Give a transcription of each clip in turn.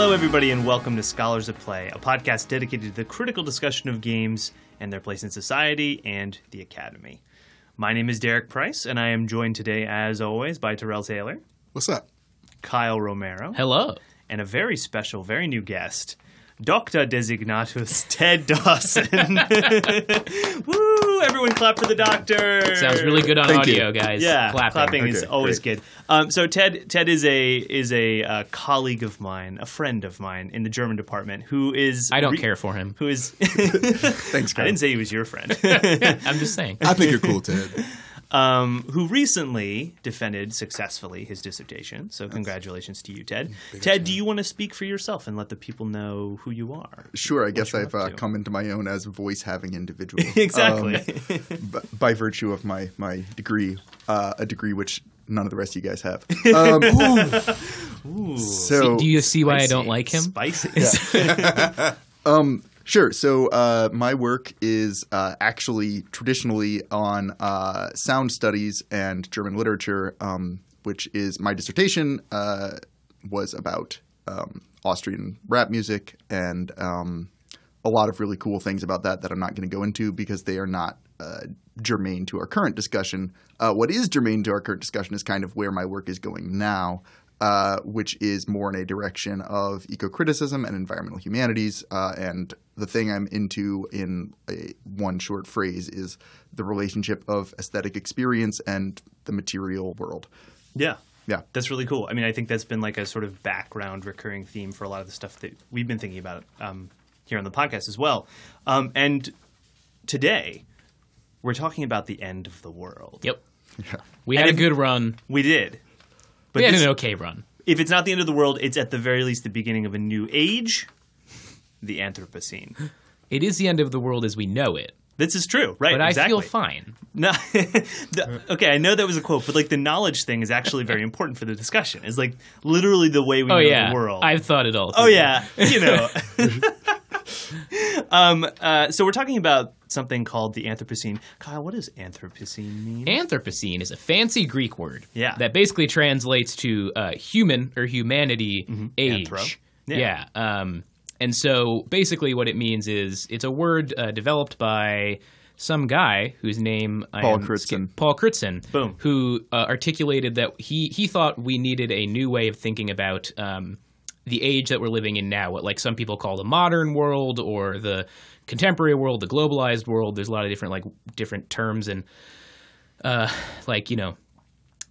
Hello, everybody, and welcome to Scholars at Play, a podcast dedicated to the critical discussion of games and their place in society and the academy. My name is Derek Price, and I am joined today, as always, by Terrell Taylor, What's up? Kyle Romero, Hello. and a very special, very new guest, Doctor Designatus Ted Dawson. Woo! Everyone clap for the doctor. Sounds really good on Thank audio, you. guys. Yeah, clapping. is Okay, always great. good. Um, so Ted, Ted is a is a uh, colleague of mine, a friend of mine in the German department, who is I don't re- care for him. Who is? Thanks, I didn't say he was your friend. I'm just saying. I think you're cool, Ted. Um, who recently defended successfully his dissertation. So congratulations to you, Ted. Ted, do you want to speak for yourself and let the people know who you are? Sure, I guess I've uh, come into my own as a voice having individual. Exactly. Um, b- by virtue of my, my degree, uh, a degree which none of the rest of you guys have. Um, so, Do you see why I don't like him? Spicy. Sure. So uh, my work is uh, actually traditionally on uh, sound studies and German literature, um, which is my dissertation uh, was about um, Austrian rap music and um, a lot of really cool things about that that I'm not going to go into because they are not uh, germane to our current discussion. Uh, what is germane to our current discussion is kind of where my work is going now uh, which is more in a direction of eco-criticism and environmental humanities. Uh, and the thing I'm into in a, one short phrase is the relationship of aesthetic experience and the material world. yeah. Yeah. That's really cool. I mean, I think that's been like a sort of background recurring theme for a lot of the stuff that we've been thinking about um, here on the podcast as well. Um, and today, we're talking about the end of the world. Yep. We had And a good run. We did. But We this- an okay run. if it's not the end of the world, it's at the very least the beginning of a new age, the Anthropocene. It is the end of the world as we know it, This is true, right? but exactly. I feel fine. No, the- okay, I know that was a quote, but like the knowledge thing is actually very important for the discussion. It's like literally the way we Oh know yeah, the world. I've thought it all. oh yeah, you know. Um, uh, so we're talking about something called the Anthropocene. Kyle, what does Anthropocene mean? Anthropocene is a fancy Greek word. Yeah. That basically translates to uh, human or humanity age. Mm-hmm. Anthro. Yeah. Um, and so basically what it means is it's a word uh, developed by some guy whose name I Paul am Crutzen. Paul Crutzen. Boom. Who uh, articulated that he he thought we needed a new way of thinking about um, the age that we're living in now, what like some people call the modern world or the contemporary world, the globalized world. There's a lot of different like different terms and uh, like you know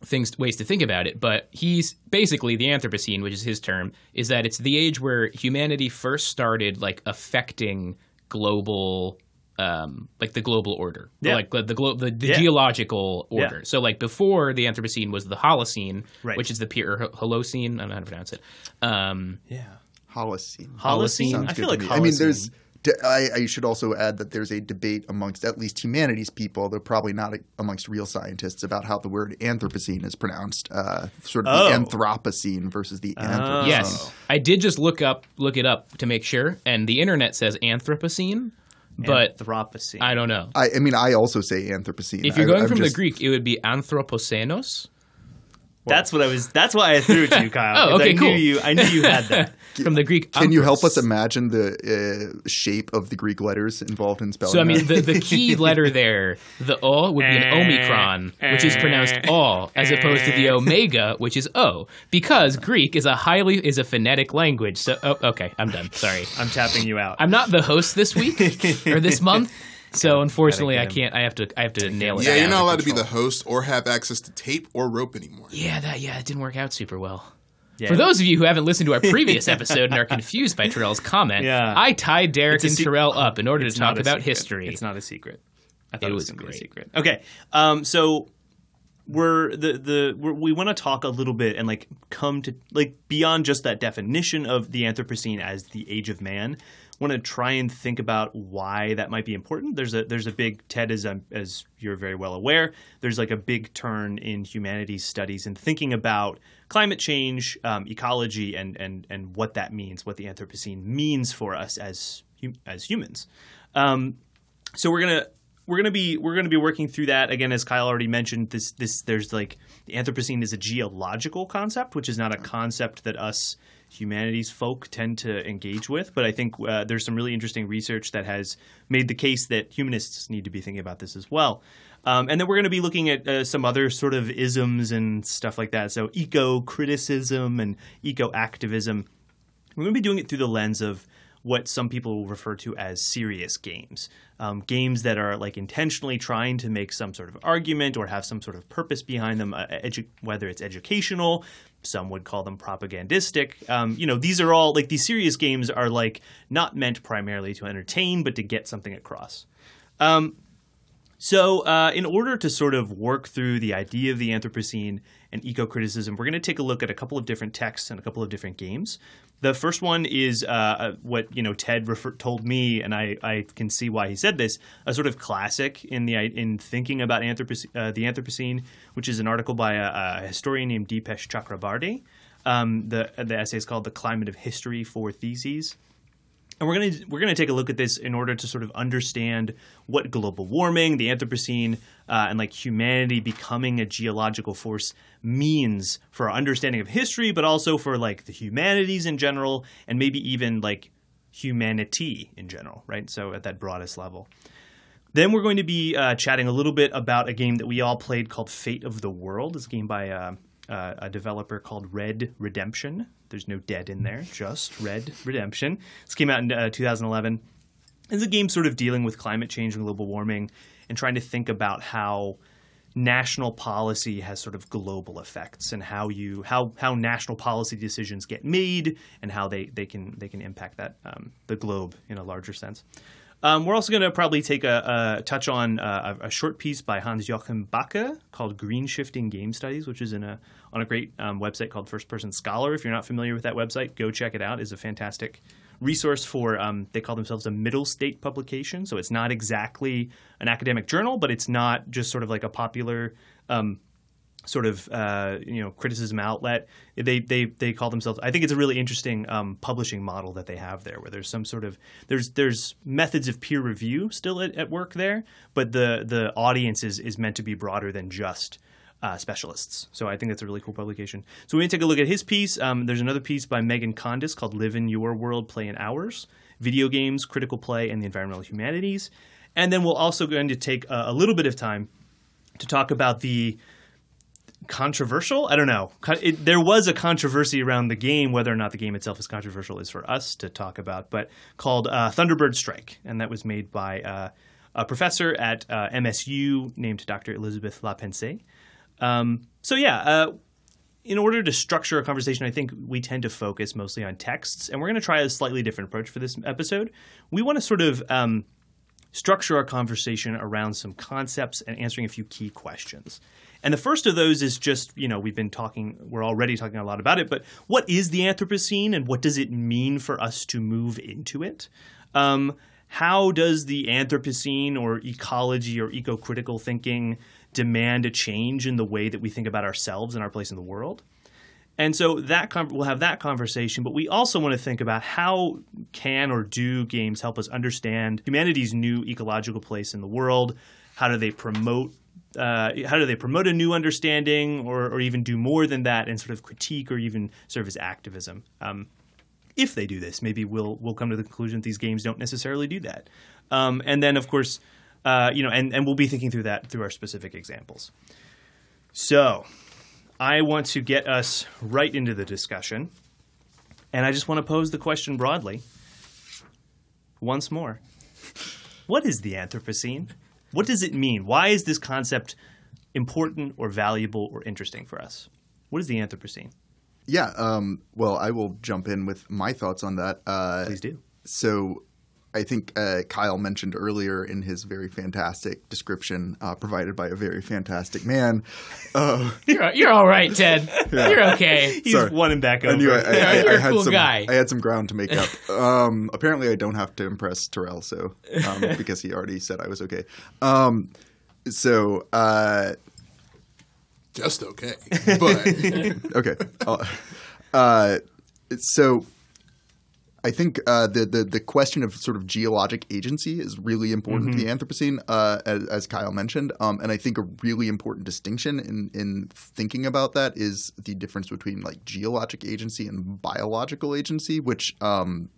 things ways to think about it. But he's basically the Anthropocene, which is his term, is that it's the age where humanity first started like affecting global. Um, like the global order, Yeah. like the the, glo- the, the Yeah. geological Yeah. order. So, like before the Anthropocene was the Holocene, Right. which is the peer or Holocene. I don't know how to pronounce it. Um, yeah, Holocene. Holocene. Sounds I feel like to me. I mean, Holocene- there's. d- I, I should also add that there's a debate amongst at least humanities people, though probably not amongst real scientists, about how the word Anthropocene is pronounced. Uh, sort of Oh. the Anthropocene versus the Anthropocene. Yes, I did just look up look it up to make sure, and the internet says Anthropocene, but Anthropocene. I don't know. I, I mean, I also say Anthropocene. If you're going I'm from just- the Greek, it would be Anthropocenos. That's what I was. That's why I threw it to you, Kyle. Oh, 'cause okay, I knew cool. you. I knew you had that. From the Greek, Can you help us imagine the uh, shape of the Greek letters involved in spelling? So I mean, the, the key letter there, the O, would be an eh, omicron, which is pronounced eh. O, as opposed to the eh. omega, which is O, because Greek is a highly is a phonetic language. So oh, okay, I'm done. Sorry, I'm tapping you out. I'm not the host this week or this month, so unfortunately, I can't. I have to. I have to nail it. Yeah, you're not allowed to be the host or have access to tape or rope anymore. Yeah, that yeah, it didn't work out super well. Yeah. For those of you who haven't listened to our previous episode and are confused by Terrell's comment, Yeah. I tied Derek and sec- Terrell up in order to talk about secret. history. It's not a secret. I thought it, It was, was going to be a secret. Okay, um, so we're the the we're, we want to talk a little bit and like come to like beyond just that definition of the Anthropocene as the age of man. Want to try and think about why that might be important. There's a there's a big Ted as um, as you're very well aware. There's like a big turn in humanities studies and thinking about climate change, um, ecology, and and and what that means, what the Anthropocene means for us as as humans. Um, so we're gonna we're gonna be we're gonna be working through that again, as Kyle already mentioned. This this there's like the Anthropocene is a geological concept, which is not a concept that us humanities folk tend to engage with. But I think uh, there's some really interesting research that has made the case that humanists need to be thinking about this as well. Um, and then we're going to be looking at uh, some other sort of isms and stuff like that. So eco criticism and eco activism. We're going to be doing it through the lens of what some people refer to as serious games. Um, games that are like intentionally trying to make some sort of argument or have some sort of purpose behind them, uh, edu- whether it's educational, some would call them propagandistic. Um, you know, these are all like these serious games are like not meant primarily to entertain, but to get something across. Um, so, uh, in order to sort of work through the idea of the Anthropocene and eco criticism, we're going to take a look at a couple of different texts and a couple of different games. The first one is uh, what you know Ted refer- told me, and I, I can see why he said this. A sort of classic in the in thinking about uh, the Anthropocene, which is an article by a, a historian named Dipesh Chakrabarty. Um, the the essay is called "The Climate of History: Four Theses." And we're going to we're going to take a look at this in order to sort of understand what global warming, the Anthropocene, uh, and like humanity becoming a geological force means for our understanding of history, but also for like the humanities in general, and maybe even like humanity in general, right? So at that broadest level. Then we're going to be uh, chatting a little bit about a game that we all played called Fate of the World. It's a game by uh, uh, a developer called Red Redemption. There's no dead in there, just Red Redemption. This came out in uh, 2011. It's a game sort of dealing with climate change and global warming and trying to think about how national policy has sort of global effects and how you how how national policy decisions get made and how they, they can they can impact that um, the globe in a larger sense. Um, we're also going to probably take a, a touch on uh, a, short piece by Hans Joachim Backe called "Green Shifting Game Studies," which is in a on a great um, website called First Person Scholar. If you're not familiar with that website, go check it out. It's a fantastic resource for. Um, they call themselves a middle state publication, so it's not exactly an academic journal, but it's not just sort of like a popular um, sort of uh, you know criticism outlet. They they they call themselves. I think it's a really interesting um, publishing model that they have there, where there's some sort of there's there's methods of peer review still at, at work there, but the the audience is is meant to be broader than just. Uh, specialists. So I think that's a really cool publication. So we're going to take a look at his piece. Um, there's another piece by Megan Condis called Live in Your World, Play in Ours Video Games, Critical Play, and the Environmental Humanities. And then we'll also going to take a, a little bit of time to talk about the controversial. I don't know. It, there was a controversy around the game, whether or not the game itself is controversial is for us to talk about, but called uh, Thunderbird Strike, and that was made by uh, a professor at uh, MSU named Dr. Elizabeth LaPensée. Um, so yeah. Uh, in order to structure a conversation, I think we tend to focus mostly on texts, and we're going to try a slightly different approach for this episode. We want to sort of um, structure our conversation around some concepts and answering a few key questions. And the first of those is just, you know, we've been talking, we're already talking a lot about it, but what is the Anthropocene and what does it mean for us to move into it? Um, how does the Anthropocene or ecology or eco critical thinking demand a change in the way that we think about ourselves and our place in the world? And so that we'll have that conversation, but we also want to think about how can or do games help us understand humanity's new ecological place in the world? How do they promote uh, how do they promote a new understanding or, or even do more than that and sort of critique or even serve as activism? Um, if they do this, maybe we'll we'll come to the conclusion that these games don't necessarily do that. Um, and then, of course, uh, you know, and, and we'll be thinking through that through our specific examples. So, I want to get us right into the discussion, and I just want to pose the question broadly once more: What is the Anthropocene? What does it mean? Why is this concept important or valuable or interesting for us? What is the Anthropocene? Yeah, um, well, I will jump in with my thoughts on that. Uh, Please do. So, I think uh, Kyle mentioned earlier in his very fantastic description uh, provided by a very fantastic man. Uh, you're, you're all right, Ted. Yeah. You're okay. He's Sorry. one and back over. I knew I, I, I, you're I a had cool some, guy. I had some ground to make up. Um, apparently, I don't have to impress Terrell, so um, because he already said I was okay. Um, so. Uh, Just okay, but okay. Uh, so I think uh, the, the the question of sort of geologic agency is really important to the Anthropocene, uh, as, as Kyle mentioned, um, and I think a really important distinction in in thinking about that is the difference between like geologic agency and biological agency, which um,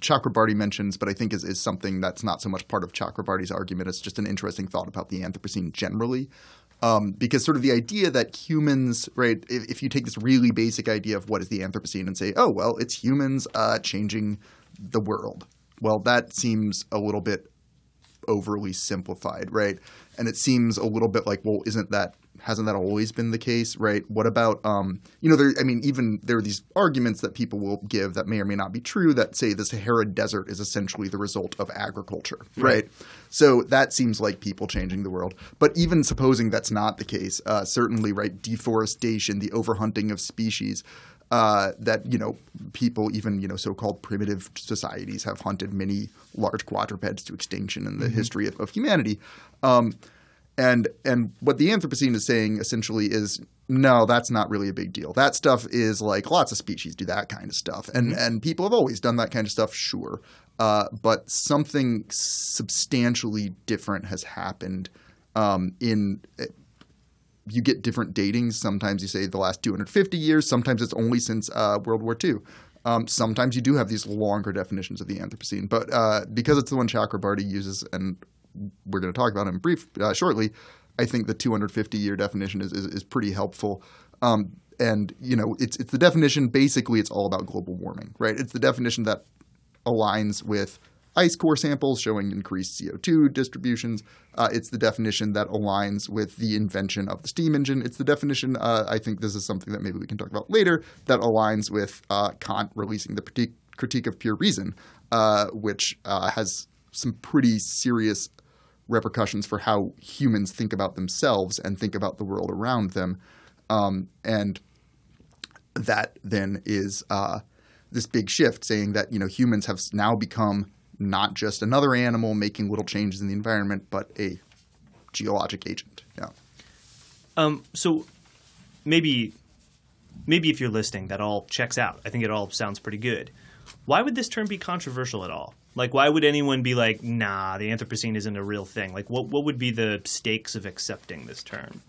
Chakrabarty mentions, but I think is, is something that's not so much part of Chakrabarty's argument. It's just an interesting thought about the Anthropocene generally. Um, because sort of the idea that humans, right, if, if you take this really basic idea of what is the Anthropocene and say, oh, well, it's humans uh, changing the world. Well, that seems a little bit overly simplified, right? And it seems a little bit like, well, isn't that hasn't that always been the case, right? What about um, you know, there I mean, even there are these arguments that people will give that may or may not be true that say the Sahara Desert is essentially the result of agriculture, right? So that seems like people changing the world. But even supposing that's not the case, uh, certainly, right, deforestation, the overhunting of species, uh, that you know people even you know so-called primitive societies have hunted many large quadrupeds to extinction in the history of, of humanity um, and and what the anthropocene is saying essentially is no that's not really a big deal that stuff is like lots of species do that kind of stuff and and people have always done that kind of stuff sure uh, but something substantially different has happened um, in you get different datings. Sometimes you say the last 250 years. Sometimes it's only since uh, World War II. Um, sometimes you do have these longer definitions of the Anthropocene, but uh, because it's the one Chakrabarty uses, and we're going to talk about in brief uh, shortly, I think the 250 year definition is, is, is pretty helpful. Um, and you know, it's it's the definition. Basically, it's all about global warming, right? It's the definition that aligns with ice core samples showing increased CO2 distributions. Uh, it's the definition that aligns with the invention of the steam engine. It's the definition, uh, I think this is something that maybe we can talk about later, that aligns with uh, Kant releasing the critique, critique of pure reason, uh, which uh, has some pretty serious repercussions for how humans think about themselves and think about the world around them. Um, and that then is uh, this big shift saying that you know humans have now become not just another animal making little changes in the environment, but a geologic agent. Yeah. Um, so maybe maybe if you're listening, that all checks out. I think it all sounds pretty good. Why would this term be controversial at all? Like, why would anyone be like, "Nah, the Anthropocene isn't a real thing"? Like, what what would be the stakes of accepting this term?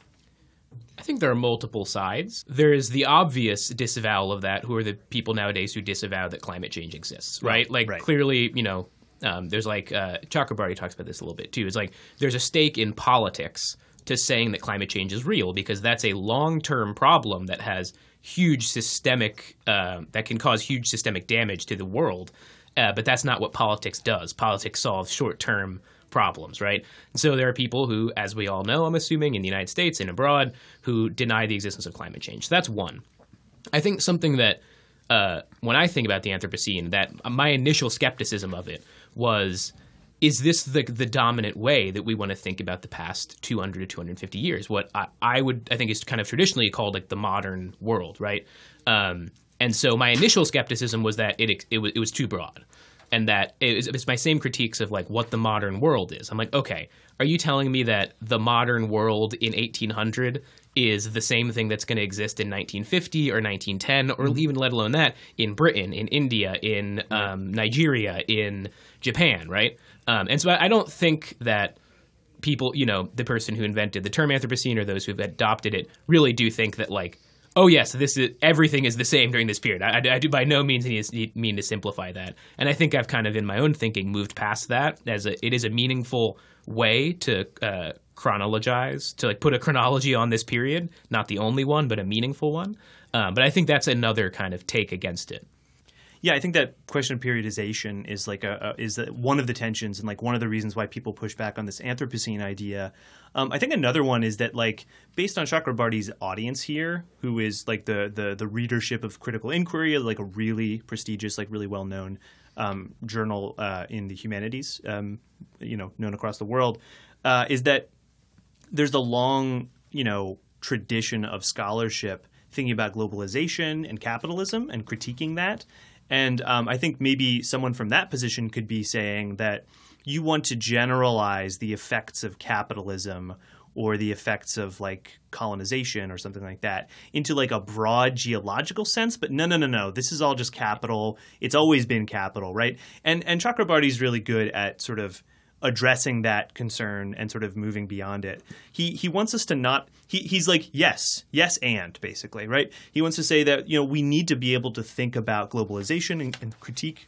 I think there are multiple sides. There is the obvious disavowal of that, who are the people nowadays who disavow that climate change exists, right? Like, right. clearly, you know, um, there's like uh, Chakrabarty talks about this a little bit too. It's like there's a stake in politics to saying that climate change is real because that's a long-term problem that has huge systemic uh, that can cause huge systemic damage to the world. Uh, but that's not what politics does. Politics solves short-term problems, right? And so there are people who, as we all know, I'm assuming in the United States and abroad, who deny the existence of climate change. So that's one. I think something that uh, when I think about the Anthropocene, that my initial skepticism of it was is this the the dominant way that we want to think about the past 200 to 250 years? What I, I would I think is kind of traditionally called like the modern world, right? Um, and so my initial skepticism was that it it was, it was too broad, and that it it's my same critiques of like what the modern world is. I'm like, okay, are you telling me that the modern world in 1800 is the same thing that's going to exist in 1950 or 1910, or even let alone that in Britain, in India, in um, Nigeria, in Japan, right? Um, and so I, I don't think that people, you know, the person who invented the term Anthropocene or those who've adopted it really do think that like, oh yes, this is everything is the same during this period. I, I- do by no means mean to simplify that, and I think I've kind of in my own thinking moved past that as a, it is a meaningful way to uh, chronologize to like put a chronology on this period, not the only one, but a meaningful one. Um, but I think that's another kind of take against it. Yeah, I think that question of periodization is like a, a is one of the tensions and like one of the reasons why people push back on this Anthropocene idea. Um, I think another one is that like based on Chakrabarty's audience here, who is like the the the readership of Critical Inquiry, like a really prestigious, like really well known um, journal uh, in the humanities, um, you know, known across the world, uh, is that there's a long, you know, tradition of scholarship thinking about globalization and capitalism and critiquing that. And um, I think maybe someone from that position could be saying that you want to generalize the effects of capitalism or the effects of like colonization or something like that into like a broad geological sense but no no no no. This is all just capital. It's always been capital right? And and Chakrabarty is really good at sort of addressing that concern and sort of moving beyond it he he wants us to not he, he's like yes yes and basically right he wants to say that you know we need to be able to think about globalization and, and critique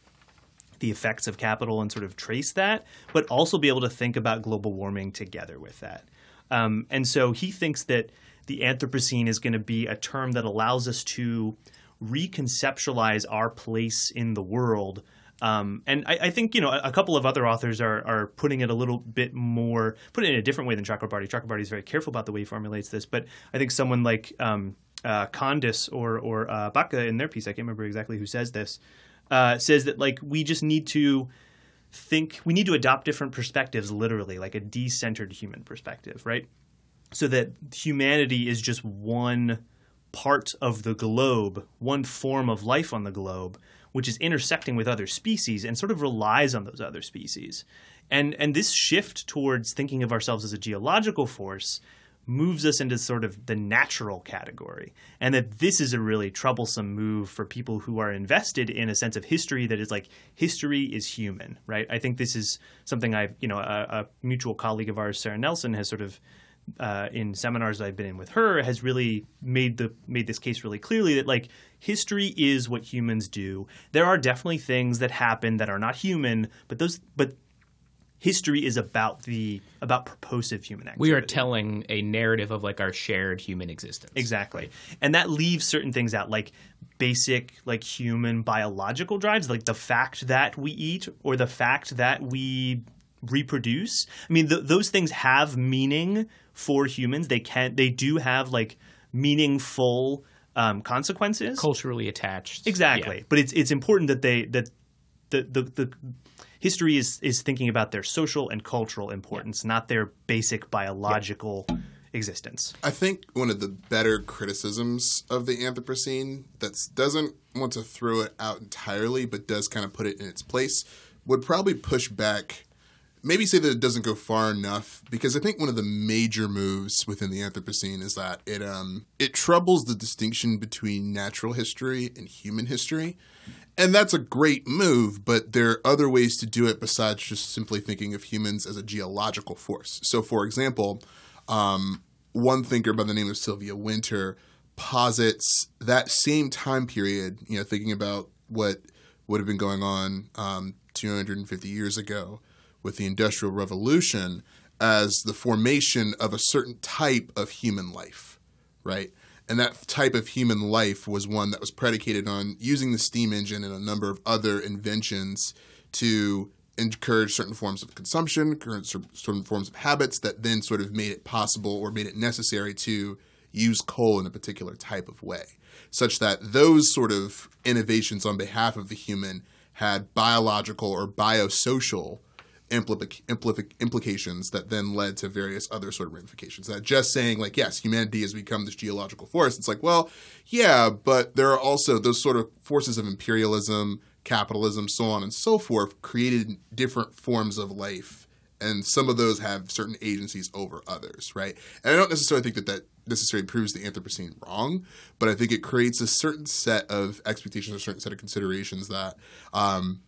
the effects of capital and sort of trace that, but also be able to think about global warming together with that. Um, and so he thinks that the Anthropocene is going to be a term that allows us to reconceptualize our place in the world. Um, and I, I, think you know a, a, couple of other authors are are putting it a little bit more, put it in a different way than Chakrabarty. Chakrabarty is very careful about the way he formulates this, but I think someone like um, uh, Condis or or uh, Backe in their piece, I can't remember exactly who says this, uh, says that like we just need to think we need to adopt different perspectives literally like a decentered human perspective right so that humanity is just one part of the globe one form of life on the globe which is intersecting with other species and sort of relies on those other species. And and this shift towards thinking of ourselves as a geological force moves us into sort of the natural category and that this is a really troublesome move for people who are invested in a sense of history that is like history is human right? I think this is something i've you know a, a mutual colleague of ours sarah nelson has sort of uh, in seminars that I've been in with her has really made the made this case really clearly that like history is what humans do. There are definitely things that happen that are not human, but those but history is about the about purposive human activity. We are telling a narrative of like our shared human existence. Exactly. And that leaves certain things out like basic like human biological drives like the fact that we eat or the fact that we reproduce. I mean th- those things have meaning for humans. They can they do have like meaningful um, consequences culturally attached. Exactly. Yeah. But it's it's important that they that the, the, the history is is thinking about their social and cultural importance, yeah. not their basic biological yeah. existence. I think one of the better criticisms of the Anthropocene that doesn't want to throw it out entirely, but does kind of put it in its place, would probably push back. Maybe say that it doesn't go far enough because I think one of the major moves within the Anthropocene is that it um it troubles the distinction between natural history and human history and that's a great move, but there are other ways to do it besides just simply thinking of humans as a geological force. So, for example, um, one thinker by the name of Sylvia Wynter posits that same time period, you know, thinking about what would have been going on um, 250 years ago with the Industrial Revolution as the formation of a certain type of human life, right? And that type of human life was one that was predicated on using the steam engine and a number of other inventions to encourage certain forms of consumption, certain forms of habits that then sort of made it possible or made it necessary to use coal in a particular type of way, such that those sort of innovations on behalf of the human had biological or biosocial implic- implic- implications that then led to various other sort of ramifications. That just saying, like, yes, humanity has become this geological force, it's like, well, yeah, but there are also those sort of forces of imperialism, capitalism, so on and so forth, created different forms of life. And some of those have certain agencies over others, right? And I don't necessarily think that that necessarily proves the Anthropocene wrong, but I think it creates a certain set of expectations, a certain set of considerations that um,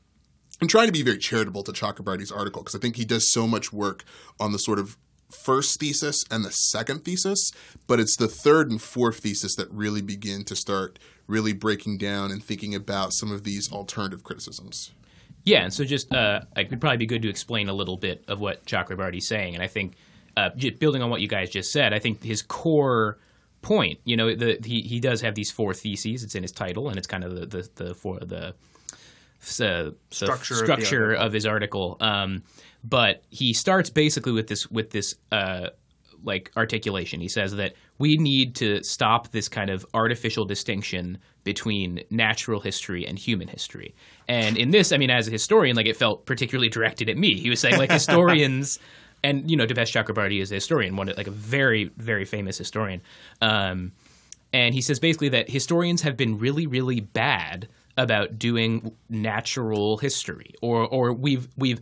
I'm trying to be very charitable to Chakrabarty's article because I think he does so much work on the sort of first thesis and the second thesis, but it's the third and fourth thesis that really begin to start really breaking down and thinking about some of these alternative criticisms. Yeah, and so just uh, it would probably be good to explain a little bit of what Chakrabarty's saying, and I think uh, building on what you guys just said, I think his core point, you know, the, he he does have these four theses. It's in his title, and it's kind of the the the for the the structure, structure of, of, his article. Um, but he starts basically with this with this uh, like articulation. He says that we need to stop this kind of artificial distinction between natural history and human history. And in this, I mean, as a historian, like it felt particularly directed at me. He was saying like historians. and you know, Dipesh Chakrabarty is a historian, one like a very, very famous historian. Um, and he says basically that historians have been really, really bad about doing natural history, or or we've we've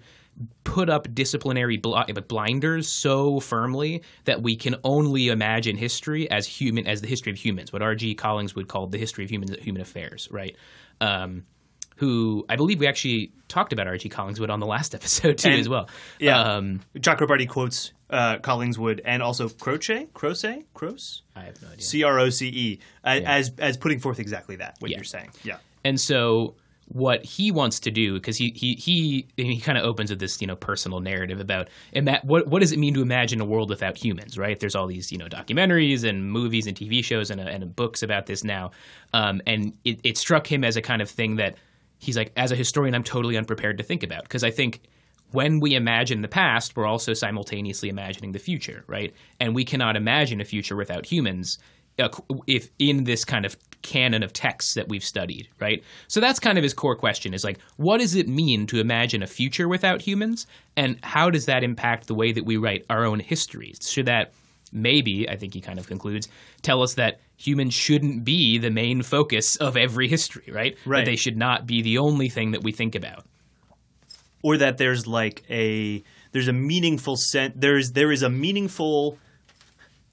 put up disciplinary bl- blinders so firmly that we can only imagine history as human as the history of humans, what R.G. Collins would call the history of human human affairs, right? Um, who I believe we actually talked about R.G. Collingswood on the last episode too, And- as well. Yeah. Um, Chakrabarty quotes uh, Collingswood and also Croce, Croce, Croce, I have no idea. C R O C E as as putting forth exactly that what Yeah. you're saying. Yeah. And so what he wants to do because he he he he kind of opens with this you know personal narrative about ima- what what does it mean to imagine a world without humans right? There's all these you know documentaries and movies and TV shows and, and books about this now. Um, and it, it struck him as a kind of thing that he's like as a historian I'm totally unprepared to think about because I think when we imagine the past, we're also simultaneously imagining the future, right? And we cannot imagine a future without humans if in this kind of canon of texts that we've studied, right? So that's kind of his core question is like, what does it mean to imagine a future without humans? And how does that impact the way that we write our own histories? Should that maybe, I think he kind of concludes, tell us that humans shouldn't be the main focus of every history, right? Right. That they should not be the only thing that we think about. or that there's like a there's a meaningful sense there's there is a meaningful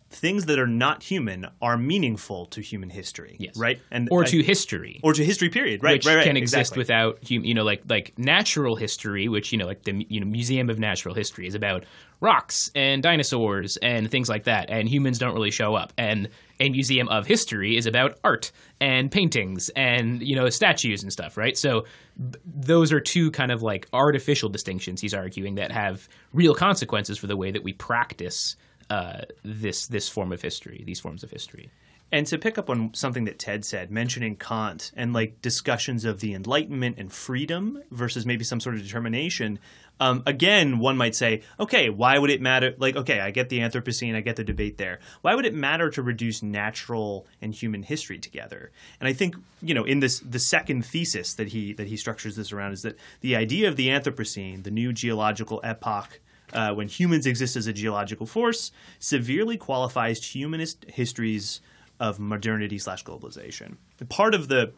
things that are not human are meaningful to human history Yes. right and Or I- to history. or to history period right which right, right can exist without you know like like natural history which you know like the you know museum of natural history is about rocks and dinosaurs and things like that and humans don't really show up and a museum of history is about art and paintings and you know statues and stuff right so b- those are two kind of like artificial distinctions he's arguing that have real consequences for the way that we practice uh, this this form of history these forms of history And to pick up on something that Ted said, mentioning Kant and like discussions of the Enlightenment and freedom versus maybe some sort of determination, um, again, one might say, okay, why would it matter? Like, okay, I get the Anthropocene, I get the debate there. Why would it matter to reduce natural and human history together? And I think, you know, in this the second thesis that he that he structures this around is that the idea of the Anthropocene, the new geological epoch uh, when humans exist as a geological force, severely qualifies humanist histories of modernity slash globalization. Part of the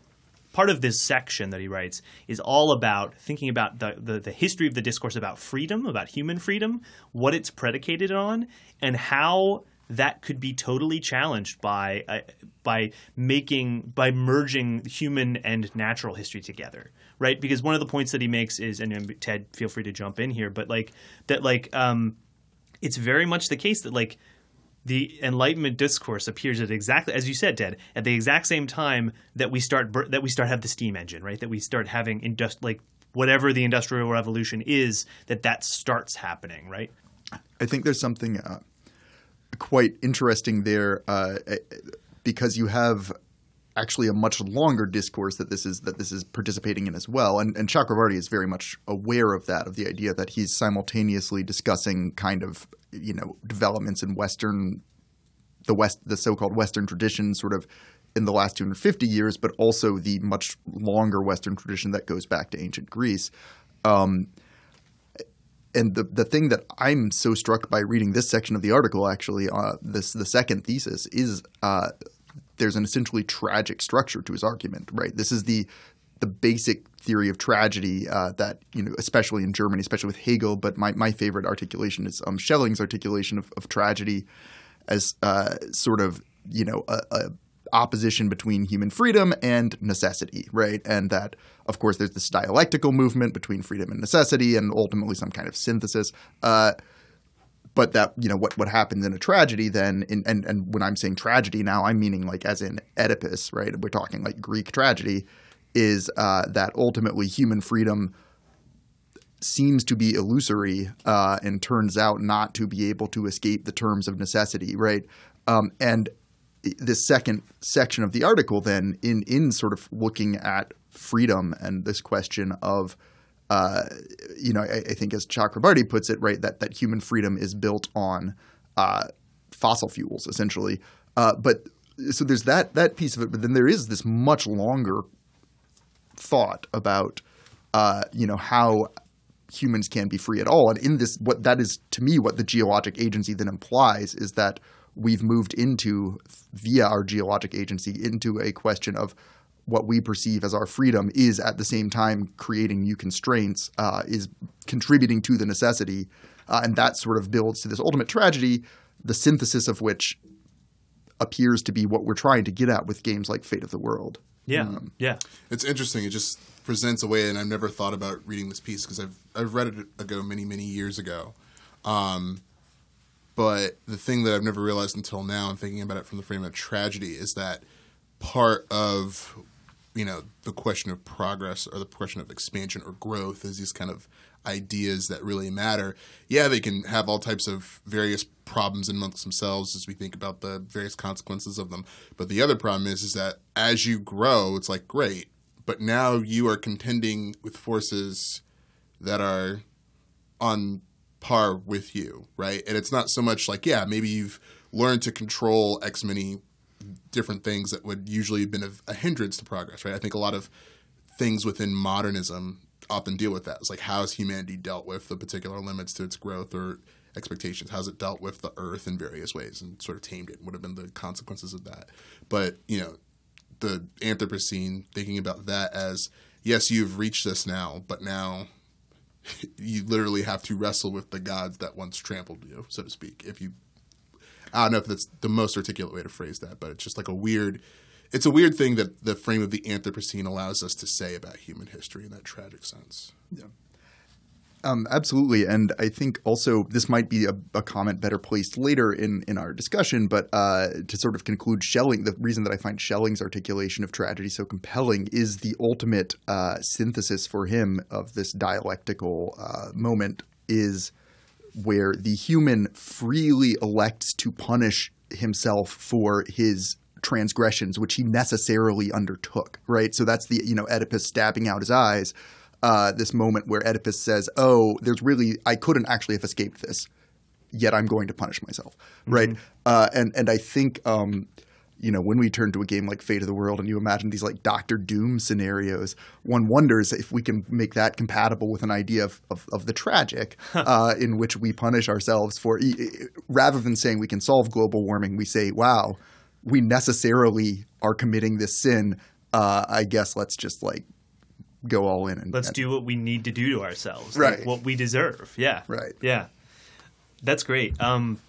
part of this section that he writes is all about thinking about the, the, the history of the discourse about freedom, about human freedom, what it's predicated on, and how that could be totally challenged by uh, by making by merging human and natural history together, right? Because one of the points that he makes is, and Ted, feel free to jump in here, but like that, like um, it's very much the case that like the enlightenment discourse appears at exactly as you said ted at the exact same time that we start that we start have the steam engine right that we start having indust- like whatever the industrial revolution is that that starts happening right I think there's something uh, quite interesting there uh, because you have actually a much longer discourse that this is that this is participating in as well, and, and Chakrabarty is very much aware of that, of the idea that he's simultaneously discussing kind of you know developments in Western the West, the so-called Western tradition, sort of in the last 250 years, but also the much longer Western tradition that goes back to ancient Greece. Um, and the the thing that I'm so struck by reading this section of the article, actually, uh, this the second thesis is uh, there's an essentially tragic structure to his argument. Right, this is the the basic theory of tragedy uh, that you know, especially in Germany, especially with Hegel. But my, my favorite articulation is um, Schelling's articulation of, of tragedy as uh, sort of you know a, a opposition between human freedom and necessity, right? And that, of course, there's this dialectical movement between freedom and necessity, and ultimately some kind of synthesis. Uh, but that you know what what happens in a tragedy then, in, and and when I'm saying tragedy now, I'm meaning like as in Oedipus, right? We're talking like Greek tragedy, is uh, that ultimately human freedom seems to be illusory uh, and turns out not to be able to escape the terms of necessity, right? Um, and this second section of the article, then, in in sort of looking at freedom and this question of, uh, you know, I, I think as Chakrabarty puts it, right, that that human freedom is built on uh, fossil fuels, essentially. Uh, but so there's that that piece of it, but then there is this much longer thought about, uh, you know, how humans can be free at all. And in this, what that is to me, what the geologic agency then implies is that we've moved into via our geologic agency into a question of what we perceive as our freedom is at the same time creating new constraints, uh, is contributing to the necessity, uh, and that sort of builds to this ultimate tragedy, the synthesis of which appears to be what we're trying to get at with games like Fate of the World. Yeah, yeah. It's interesting. It just presents a way, and I've never thought about reading this piece because I've I've read it ago many many years ago. Um, but the thing that I've never realized until now, and thinking about it from the frame of tragedy, is that part of you know the question of progress or the question of expansion or growth is these kind of ideas that really matter. Yeah, they can have all types of various problems amongst themselves as we think about the various consequences of them. But the other problem is is that as you grow, it's like great, but now you are contending with forces that are on par with you, right? And it's not so much like, yeah, maybe you've learned to control X many different things that would usually have been a, a hindrance to progress, right? I think a lot of things within modernism often deal with that. It's like how has humanity dealt with the particular limits to its growth or expectations? How's it dealt with the earth in various ways and sort of tamed it? What have been the consequences of that? But, you know, the Anthropocene, thinking about that as yes, you've reached this now, but now you literally have to wrestle with the gods that once trampled you, so to speak. If you, I don't know if that's the most articulate way to phrase that, but it's just like a weird. It's a weird thing that the frame of the Anthropocene allows us to say about human history in that tragic sense. Um, absolutely, and I think also this might be a, a, comment better placed later in in our discussion. But uh, to sort of conclude, Schelling, the reason that I find Schelling's articulation of tragedy so compelling is the ultimate uh, synthesis for him of this dialectical uh, moment is where the human freely elects to punish himself for his transgressions, which he necessarily undertook. Right, so that's the you know Oedipus stabbing out his eyes uh, this moment where Oedipus says, "Oh, there's really I couldn't actually have escaped this, yet I'm going to punish myself." Mm-hmm. Right? Uh, and and I think. Um, you know, when we turn to a game like Fate of the World and you imagine these like Doctor Doom scenarios, one wonders if we can make that compatible with an idea of, of, of the tragic, uh, in which we punish ourselves for, rather than saying we can solve global warming, we say, wow, we necessarily are committing this sin. Uh, I guess let's just like go all in and let's and, do what we need to do to ourselves, right? Like what we deserve. Yeah, right. Yeah, that's great. Um,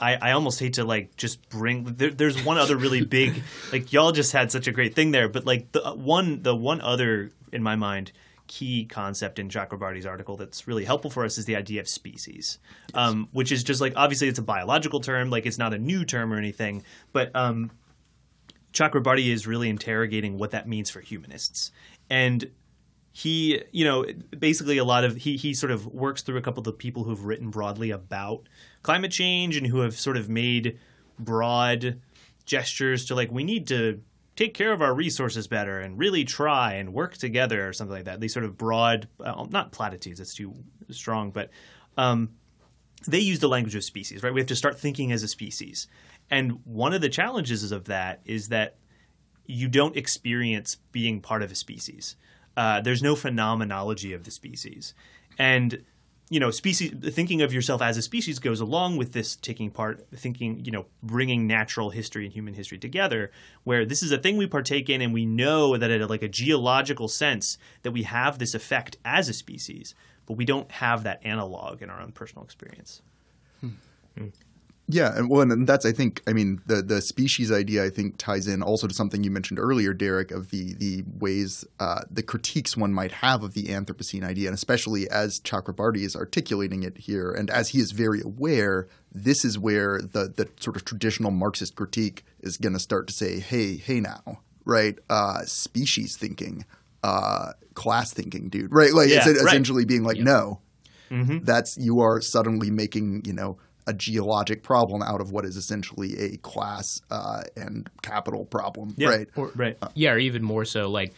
I, I almost hate to like just bring. There, there's one other really big, like y'all just had such a great thing there, but like the uh, one, the one other in my mind key concept in Chakrabarty's article that's really helpful for us is the idea of species, yes. um, which is just like obviously it's a biological term, like it's not a new term or anything, but um, Chakrabarty is really interrogating what that means for humanists. And he, you know, basically a lot of he he sort of works through a couple of the people who've written broadly about climate change and who have sort of made broad gestures to like we need to take care of our resources better and really try and work together or something like that. These sort of broad, uh, not platitudes, that's too strong, but um, they use the language of species, right? We have to start thinking as a species. And one of the challenges of that is that you don't experience being part of a species. Uh, there's no phenomenology of the species, and you know, species thinking of yourself as a species goes along with this taking part, thinking, you know, bringing natural history and human history together, where this is a thing we partake in, and we know that at like a geological sense that we have this effect as a species, but we don't have that analog in our own personal experience. Hmm. Yeah, and well, and that's I think I mean the the species idea I think ties in also to something you mentioned earlier, Derek, of the the ways uh, the critiques one might have of the Anthropocene idea, and especially as Chakrabarty is articulating it here, and as he is very aware, this is where the the sort of traditional Marxist critique is going to start to say, hey, hey now, right? Uh, species thinking, uh, class thinking, dude, right? Like yeah, it's right. essentially being like, yeah. no, mm-hmm. that's you are suddenly making you know a geologic problem out of what is essentially a class uh, and capital problem, yeah. right? Or, right. Yeah, or even more so, like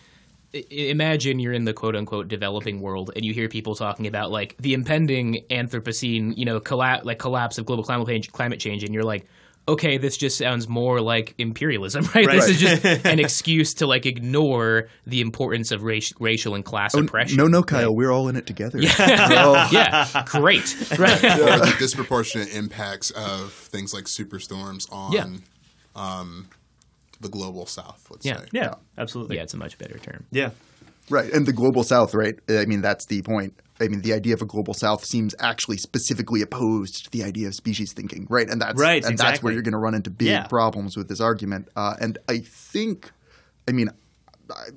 imagine you're in the quote unquote developing world and you hear people talking about like the impending Anthropocene, you know, colla- like collapse of global climate change, climate change, and you're like, okay, this just sounds more like imperialism, right? Right. This is just an excuse to like ignore the importance of race, racial and class Oh, oppression. no, no, Kyle, we're all in it together. Yeah, yeah, great. Right. or the disproportionate impacts of things like superstorms on Yeah. um, the global south. Let's Yeah. say. Yeah, absolutely. Yeah, it's a much better term. Yeah. Right, and the global south, right? I mean, that's the point. I mean, the idea of a global south seems actually specifically opposed to the idea of species thinking, right? And that's Right, and that's where you're going to run into big Yeah. problems with this argument. Uh, and I think, I mean,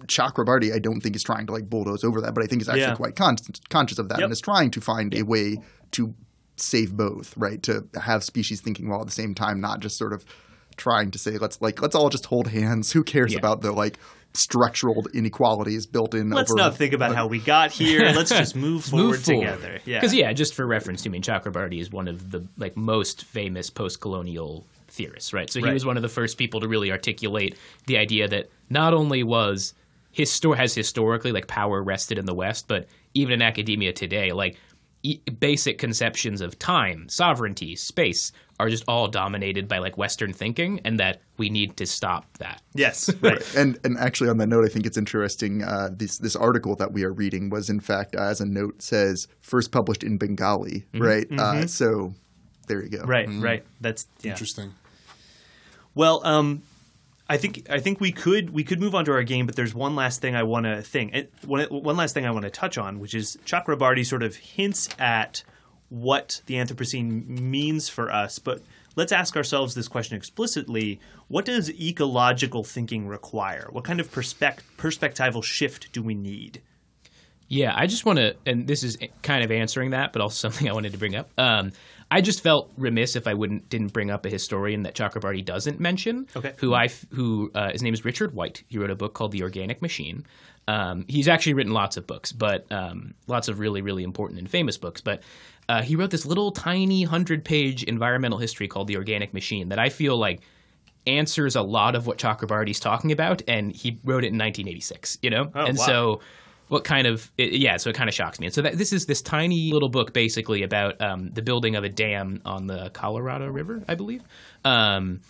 Chakrabarty, I don't think is trying to like bulldoze over that, but I think is actually Yeah. quite con- conscious of that Yep. and is trying to find a way to save both, right? To have species thinking while at the same time not just sort of trying to say let's like let's all just hold hands. Who cares Yeah. about the like structural inequalities built in? Let's over, not think about how we got here. Let's just move forward Move forward. together. Yeah. Because yeah, just for reference, I mean, Chakrabarty is one of the like most famous post-colonial theorists, right? So he Right. was one of the first people to really articulate the idea that not only was histor- has historically like power rested in the West, but even in academia today, like e- basic conceptions of time, sovereignty, space are just all dominated by like Western thinking, and that we need to stop that. Yes. Right. And and actually, on that note, I think it's interesting. Uh, this this article that we are reading was, in fact, uh, as a note says, first published in Bengali, right? Uh, so there you go. Mm-hmm. Right. Right. That's yeah. Interesting. Well, um, I think I think we could we could move on to our game, but there's one last thing I want to think. It, one, one last thing I want to touch on, which is Chakrabarty sort of hints at what the Anthropocene means for us, but let's ask ourselves this question explicitly: What does ecological thinking require? What kind of perspect- perspectival shift do we need? Yeah, I just want to, and this is kind of answering that, but also something I wanted to bring up. Um, I just felt remiss if I wouldn't didn't bring up a historian that Chakrabarty doesn't mention. Okay. Who I who uh, his name is Richard White. He wrote a book called The Organic Machine. Um, he's actually written lots of books, but um, lots of really really important and famous books. But uh, he wrote this little tiny hundred page environmental history called The Organic Machine that I feel like answers a lot of what Chakrabarty's talking about, and he wrote it in 1986. You know, Oh, and wow. so what kind of it, yeah so it kind of shocks me. And so that, this is this tiny little book basically about um, the building of a dam on the colorado river i believe. Um,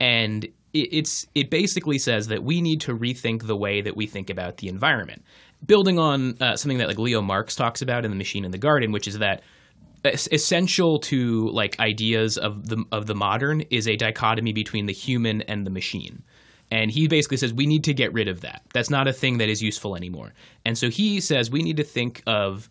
and it, it's it basically says that we need to rethink the way that we think about the environment. Building on uh, something that like leo marx talks about in the machine in the garden which is that essential to like ideas of the of the modern is a dichotomy between the human and the machine. And he basically says we need to get rid of that. That's not a thing that is useful anymore. And so he says we need to think of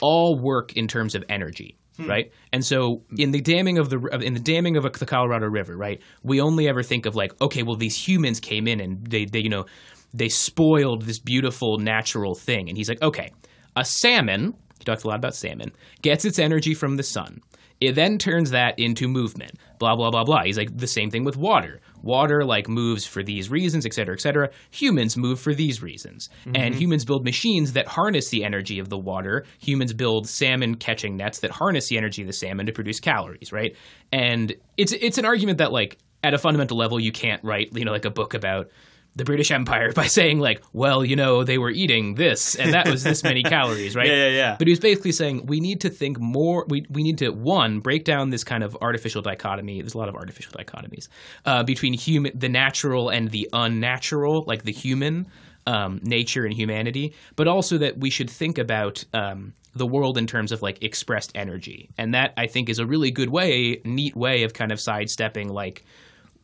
all work in terms of energy, hmm. right? And so in the damming of the uh, in the damming of the Colorado River, right? We only ever think of like, okay, well these humans came in and they they you know they spoiled this beautiful natural thing. And he's like, okay, a salmon. He talks a lot about salmon. Gets its energy from the sun. It then turns that into movement. Blah blah blah blah. He's like the same thing with water. Water like moves for these reasons, et cetera, et cetera. Humans move for these reasons, mm-hmm. and humans build machines that harness the energy of the water. Humans build salmon catching nets that harness the energy of the salmon to produce calories, right? And it's it's an argument that like at a fundamental level you can't write you know like a book about the British Empire by saying like, well, you know, they were eating this and that was this many calories, right? Yeah, yeah, yeah. But he was basically saying we need to think more. We we need to one break down this kind of artificial dichotomy. There's a lot of artificial dichotomies uh, between human, the natural, and the unnatural, like the human. Um, nature and humanity, but also that we should think about um, the world in terms of like expressed energy, and that I think is a really good way, neat way of kind of sidestepping like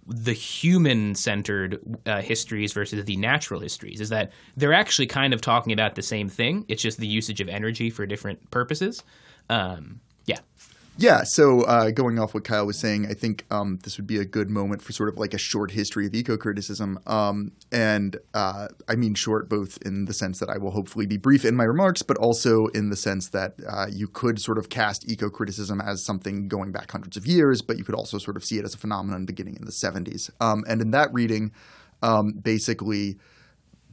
the human centered uh, histories versus the natural histories is that they're actually kind of talking about the same thing. It's just the usage of energy for different purposes. Um, yeah. Yeah, so uh, going off what Kyle was saying, I think um, this would be a good moment for sort of like a short history of eco criticism. Um, and uh, I mean short both in the sense that I will hopefully be brief in my remarks, but also in the sense that uh, you could sort of cast eco criticism as something going back hundreds of years, but you could also sort of see it as a phenomenon beginning in the 70s. Um, and in that reading, um, basically,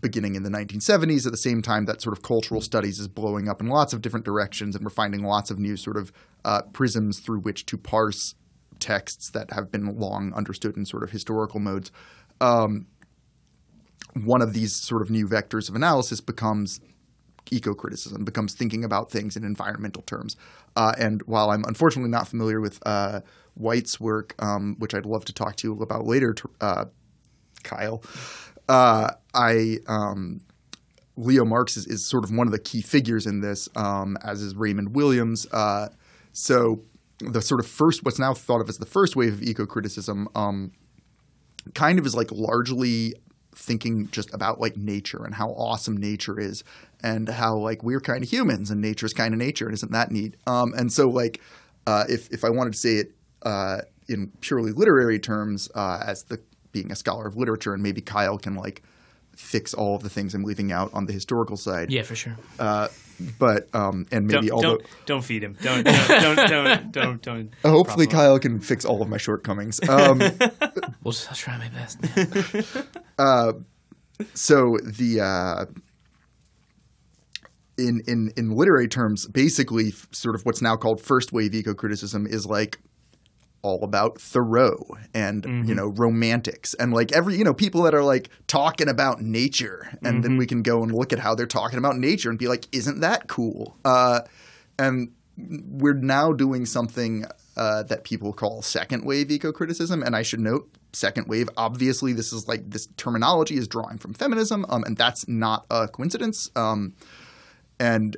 beginning in the 1970s at the same time that sort of cultural studies is blowing up in lots of different directions and we're finding lots of new sort of uh, prisms through which to parse texts that have been long understood in sort of historical modes um, one of these sort of new vectors of analysis becomes eco-criticism becomes thinking about things in environmental terms uh, and while i'm unfortunately not familiar with uh, white's work um, which i'd love to talk to you about later uh, kyle uh, I um, Leo Marx is, is sort of one of the key figures in this, um, as is Raymond Williams. Uh, so the sort of first, what's now thought of as the first wave of eco criticism, um, kind of is like largely thinking just about like nature and how awesome nature is and how like we're kind of humans and nature's kind of nature and isn't that neat? Um, and so like uh, if if I wanted to say it uh, in purely literary terms uh, as the being a scholar of literature and maybe Kyle can like fix all of the things I'm leaving out on the historical side Yeah, for sure. Uh, but um, and maybe Don't, although don't don't feed him. Don't don't don't don't don't. don't hopefully prop him Kyle can fix all of my shortcomings. Um, We'll just, I'll try my best. so the uh, in in in literary terms, basically, sort of what's now called first wave eco criticism is like all about Thoreau and you know romantics and like every you know people that are like talking about nature and then we can go and look at how they're talking about nature and be like isn't that cool? Uh, and we're now doing something uh, that people call second wave eco criticism and I should note second wave obviously this is like this terminology is drawing from feminism um, and that's not a coincidence um, and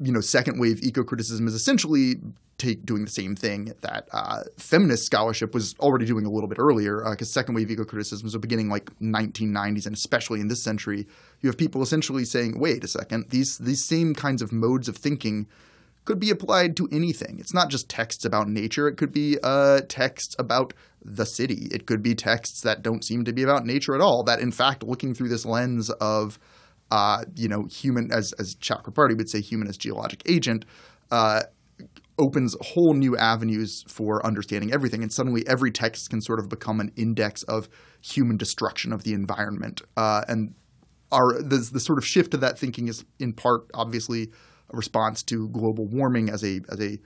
you know, second wave eco criticism is essentially take doing the same thing that uh, feminist scholarship was already doing a little bit earlier. Because second wave eco criticism was beginning like 1990s, and especially in this century, you have people essentially saying, "Wait a second, these these same kinds of modes of thinking." Could be applied to anything. It's not just texts about nature. It could be uh, texts about the city. It could be texts that don't seem to be about nature at all. That, in fact, looking through this lens of uh, you know, human as as Chakrabarty would say, human as geologic agent, uh, opens whole new avenues for understanding everything. And suddenly, every text can sort of become an index of human destruction of the environment. Uh, and our the, the sort of shift to that thinking is in part, obviously, a response to global warming as a as a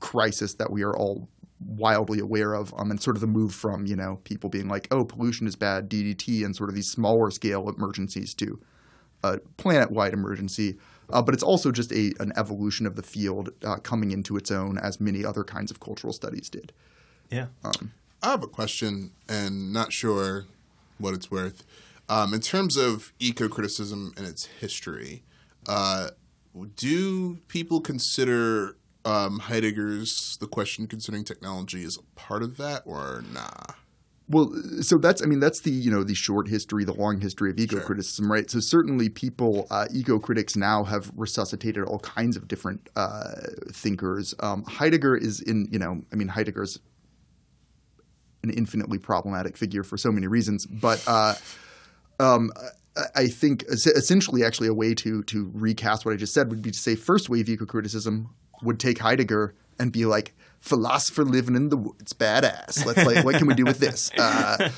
crisis that we are all wildly aware of, um, and sort of the move from you know people being like, oh, pollution is bad, DDT, and sort of these smaller scale emergencies to a planet wide emergency. Uh, but it's also just a an evolution of the field uh, coming into its own, as many other kinds of cultural studies did. Yeah. I have a question, and not sure what it's worth. Um, in terms of eco criticism and its history, uh, do people consider um, Heidegger's The Question Concerning Technology as a part of that, or nah? Well, so that's I mean that's the you know the short history, the long history of eco criticism, right? So certainly people, uh, eco critics now have resuscitated all kinds of different uh, thinkers. Um, Heidegger is in you know I mean Heidegger's an infinitely problematic figure for so many reasons, but. Uh, um, I- I think essentially, actually, a way to to recast what I just said would be to say first wave eco criticism would take Heidegger and be like philosopher living in the woods, badass. Let's like, what can we do with this? Uh,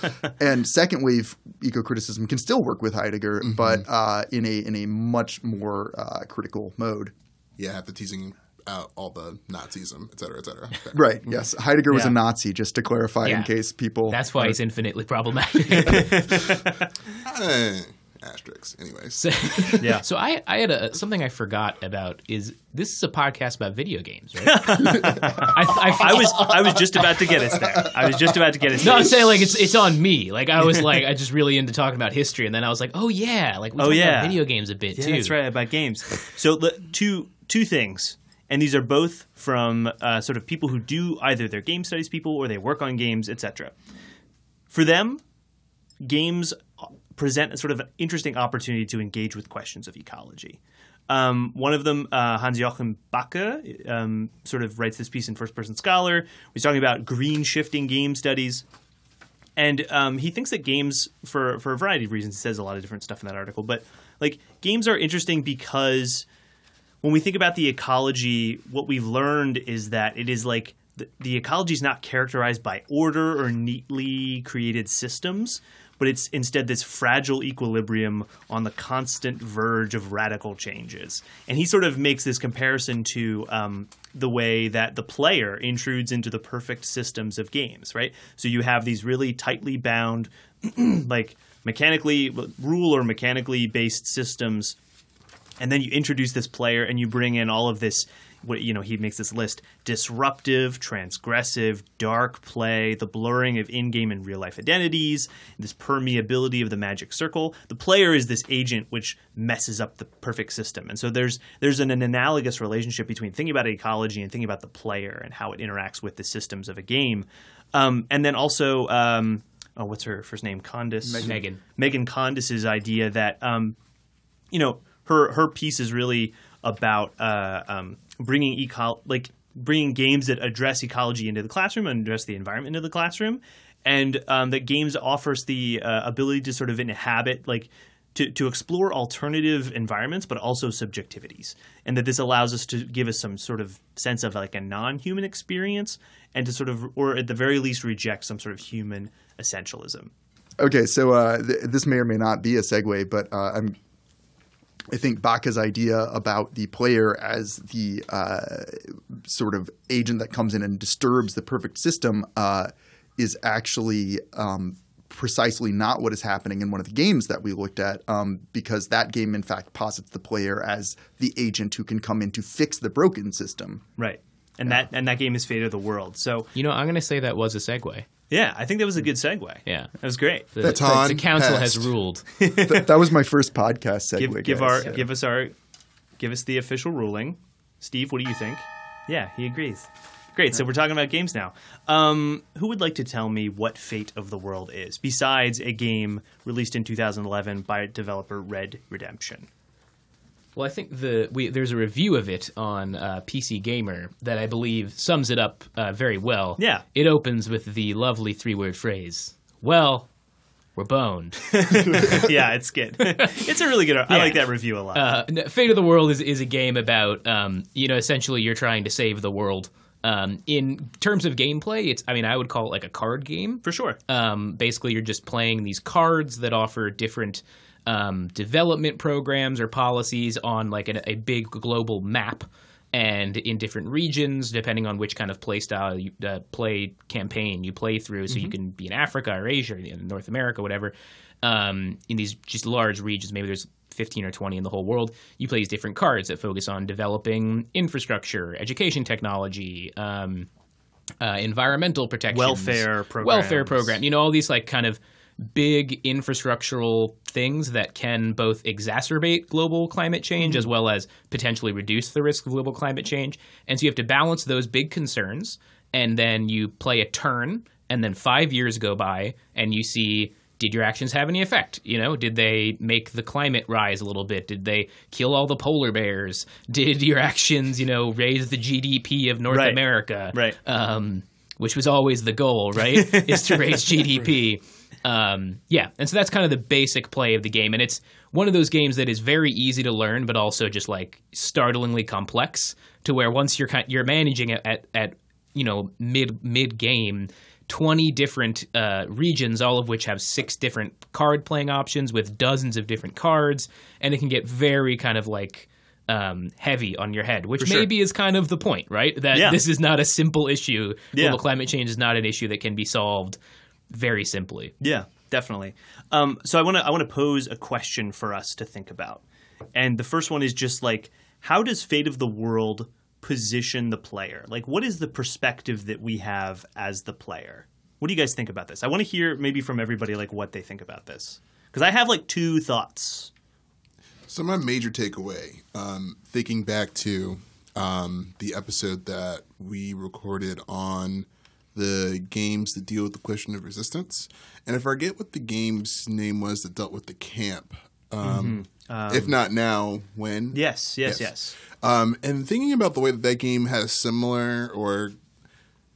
and second wave eco criticism can still work with Heidegger, but uh, in a in a much more uh, critical mode. Yeah, after teasing out all the Nazism, et cetera, et cetera. Okay. Right. Yes. Heidegger was a Nazi, just to clarify, in case people. That's why he's infinitely problematic. Asterisks. Anyways. So, Yeah. so I, I had a, something I forgot about is this is a podcast about video games, right? I, I was I was just about to get us there. I was just about to get us no, there. I'm saying like it's it's on me. Like I was like I just really into talking about history, and then I was like, oh yeah, like we Oh, yeah. about video games a bit Yeah, too. that's right about games. So two two things, and these are both from uh, sort of people who do either they're game studies people or they work on games, etc. For them, games present a sort of interesting opportunity to engage with questions of ecology. Um, one of them, uh, Hans Joachim Backe, um, sort of writes this piece in First Person Scholar. He's talking about green shifting game studies. And um, he thinks that games, for for a variety of reasons, he says a lot of different stuff in that article. But like games are interesting because when we think about the ecology, what we've learned is that it is like the, the ecology is not characterized by order or neatly created systems, but it's instead this fragile equilibrium on the constant verge of radical changes. And he sort of makes this comparison to um, the way that the player intrudes into the perfect systems of games, right? So you have these really tightly bound, like mechanically rule or mechanically based systems and then you introduce this player and you bring in all of this what you know he makes this list disruptive transgressive dark play the blurring of in-game and real life identities this permeability of the magic circle the player is this agent which messes up the perfect system and so there's there's an, an analogous relationship between thinking about ecology and thinking about the player and how it interacts with the systems of a game um, and then also um, oh, what's her first name? Condis. Megan. Megan Condis's idea that um, you know her her piece is really about uh, um, bringing eco like bringing games that address ecology into the classroom and address the environment into the classroom, and um, that games offers the uh, ability to sort of inhabit like. To, to explore alternative environments, but also subjectivities, and that this allows us to give us some sort of sense of like a non-human experience, and to sort of, or at the very least, reject some sort of human essentialism. Okay, so uh, th- this may or may not be a segue, but uh, I'm. I think Backe's idea about the player as the uh, sort of agent that comes in and disturbs the perfect system uh, is actually um, precisely not what is happening in one of the games that we looked at, um, because that game, in fact, posits the player as the agent who can come in to fix the broken system. Right. And that and that game is Fate of the World. So You know, I'm going to say that was a segue. Yeah, I think that was a good segue. Yeah. that was great. The, Baton the council has ruled. Th- that was my first podcast segue. Give, give guys. our give us our give us the official ruling. Steve, what do you think? Yeah, he agrees. Great. So we're talking about games now. Um, who would like to tell me what Fate of the World is, besides a game released in 2011 by developer Red Redemption? Well, I think the we there's a review of it on uh, PC Gamer that I believe sums it up uh, very well. Yeah. It opens with the lovely three-word phrase, "Well, we're boned." yeah, it's good. it's a really good. I Yeah. like that review a lot. uh, Fate of the World is is a game about um, you know essentially you're trying to save the world. Um, in terms of gameplay, it's I mean I would call it like a card game. For sure. Um, basically, you're just playing these cards that offer different um, development programs or policies on like a, a big global map and in different regions, depending on which kind of play style you uh, play campaign you play through. So you can be in Africa or Asia or in North America, whatever. Um, in these just large regions, maybe there's 15 or 20 in the whole world. You play these different cards that focus on developing infrastructure, education technology, um, uh, environmental protection, Welfare welfare program. You know, all these like kind of big infrastructural things that can both exacerbate global climate change as well as potentially reduce the risk of global climate change. And so you have to balance those big concerns, and then you play a turn, and then five years go by, and you see. Did your actions have any effect? You know, did they make the climate rise a little bit? Did they kill all the polar bears? Did your actions, you know, raise the GDP of North Right. America? Right. um, which was always the goal, right? is to raise GDP. Um, yeah, and so that's kind of the basic play of the game, and it's one of those games that is very easy to learn, but also just like startlingly complex. To where once you're kind, you're managing it at at you know mid mid game. 20 different uh, regions, all of which have six different card playing options with dozens of different cards, and it can get very kind of like um, heavy on your head, which sure. maybe is kind of the point, right? That Yeah. this is not a simple issue. Yeah. Global climate change is not an issue that can be solved very simply. Yeah, definitely. Um, so I want to I want to pose a question for us to think about, and the first one is just like, how does Fate of the World position the player? Like, what is the perspective that we have as the player? What do you guys think about this? I want to hear maybe from everybody like what they think about this because I have like two thoughts. So my major takeaway, um, thinking back to um, the episode that we recorded on the games that deal with the question of resistance, and I forget what the game's name was that dealt with the camp. Um, if not now, when? Yes, yes, Yes. yes. Um, and thinking about the way that that game has similar or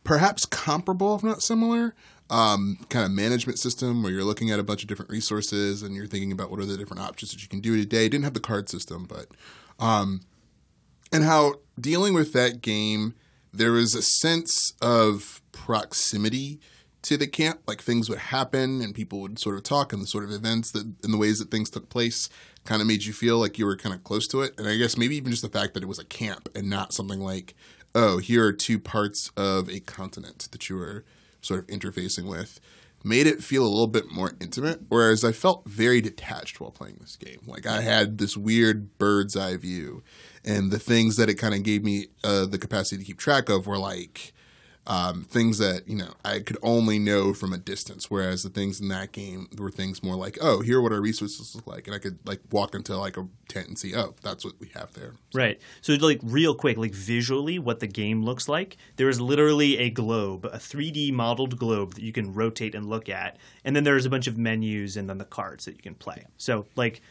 perhaps comparable, if not similar, um, kind of management system where you're looking at a bunch of different resources and you're thinking about what are the different options that you can do today. It didn't have the card system, but um, and how dealing with that game, there was a sense of proximity to the camp. Like things would happen and people would sort of talk, and the sort of events that and the ways that things took place kind of made you feel like you were kind of close to it. And I guess maybe even just the fact that it was a camp and not something like, oh, here are two parts of a continent that you were sort of interfacing with. Made it feel a little bit more intimate, whereas I felt very detached while playing this game. Like I had this weird bird's eye view, and the things that it kind of gave me uh, the capacity to keep track of were like um, things that you know I could only know from a distance. Whereas the things in that game were things more like, oh, here are what our resources look like, and I could like walk into like a tent and see, oh, that's what we have there. Right. So, like, real quick, like visually, what the game looks like. There is literally a globe, a 3D modeled globe that you can rotate and look at, and then there's a bunch of menus and then the cards that you can play. So, like,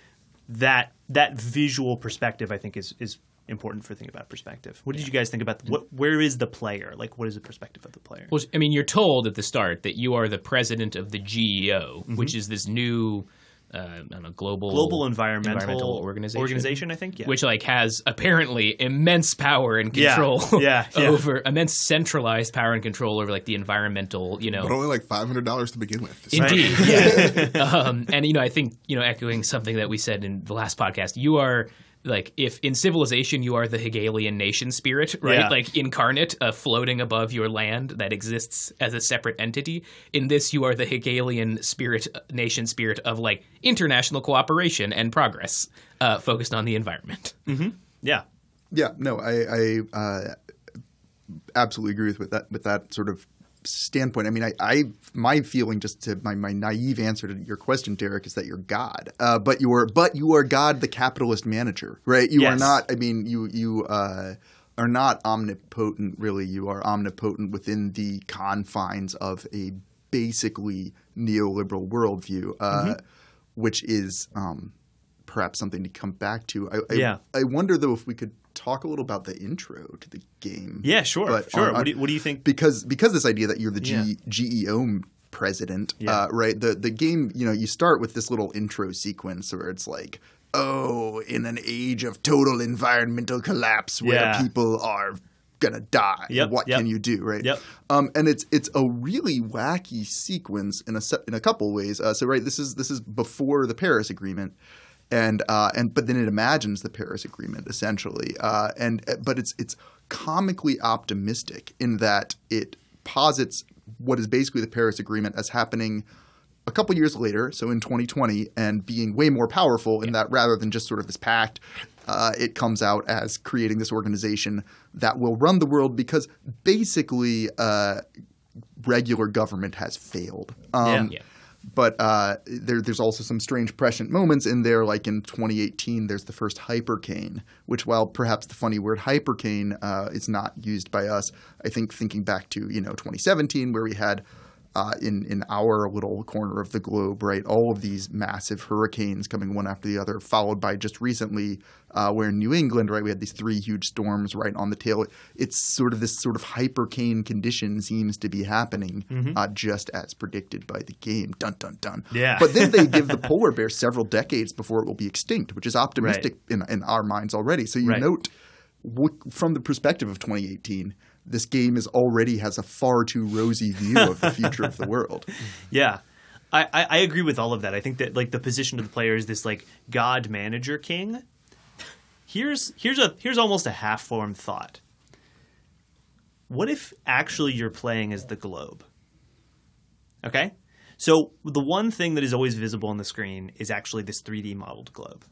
that that visual perspective, I think, is is important for thinking about perspective. What did you guys think about what? Where is the player? Like, what is the perspective of the player? Well, I mean, you're told at the start that you are the president of the GEO, mm-hmm. which is this new, uh, I don't know, global Global environmental, environmental organization, organization, I think. Yeah. which like has apparently immense power and control Yeah, yeah. over immense centralized power and control over like the environmental, you know, But only like five hundred dollars to begin with. So- Indeed, yeah. um, and you know, I think you know, echoing something that we said in the last podcast, you are like if in civilization you are the Hegelian nation spirit, right? Yeah. Like incarnate, uh, floating above your land that exists as a separate entity. In this, you are the Hegelian spirit, uh, nation spirit of like international cooperation and progress, uh, focused on the environment. yeah. Yeah, no, I, I uh, absolutely agree with, with that with that sort of standpoint. I mean, I, I my feeling just to my, my naive answer to your question, Derek, is that you're God, uh, but you are but you are God, the capitalist manager, right? You are not. I mean, you you uh, are not omnipotent. Really, you are omnipotent within the confines of a basically neoliberal worldview, uh, which is. Um, perhaps something to come back to. I, I, Yeah. I wonder though if we could talk a little about the intro to the game. Yeah, sure, But sure. on- what, do you, what do you think? because because this idea that you're the G, Yeah. GEO president, Yeah. uh, right? The the game, you know, you start with this little intro sequence where it's like, oh, in an age of total environmental collapse where Yeah. people are gonna die, Yep, what yep. can you do, right? Yep. Um, and it's it's a really wacky sequence in a in a couple ways. Uh, so right, this is this is before the Paris Agreement, and uh, and but then it imagines the Paris Agreement essentially, uh, and but it's it's comically optimistic in that it posits what is basically the Paris Agreement as happening a couple years later, so in 2020, and being way more powerful in that rather than just sort of this pact, uh, it comes out as creating this organization that will run the world because basically uh, regular government has failed. Um, Yeah. But uh, there, there's also some strange prescient moments in there, like in 2018, there's the first hypercane, which, while perhaps the funny word hypercane uh, is not used by us, I think thinking back to you know 2017, where we had uh, in in our little corner of the globe, right, all of these massive hurricanes coming one after the other, followed by just recently, uh, where in New England, right, we had these three huge storms right on the tail. It's sort of this sort of hypercane condition seems to be happening, uh, just as predicted by the game. Dun dun dun. Yeah. But then they give the polar bear several decades before it will be extinct, which is optimistic in, in our minds already. So you Right. note, from the perspective of 2018, this game is already has a far too rosy view of the future of the world. Yeah. I, I, agree with all of that. I think that like the position of the player is this like God manager king. Here's here's a here's almost a half formed thought. What if actually you're playing as the globe? Okay? So the one thing that is always visible on the screen is actually this 3D modeled globe.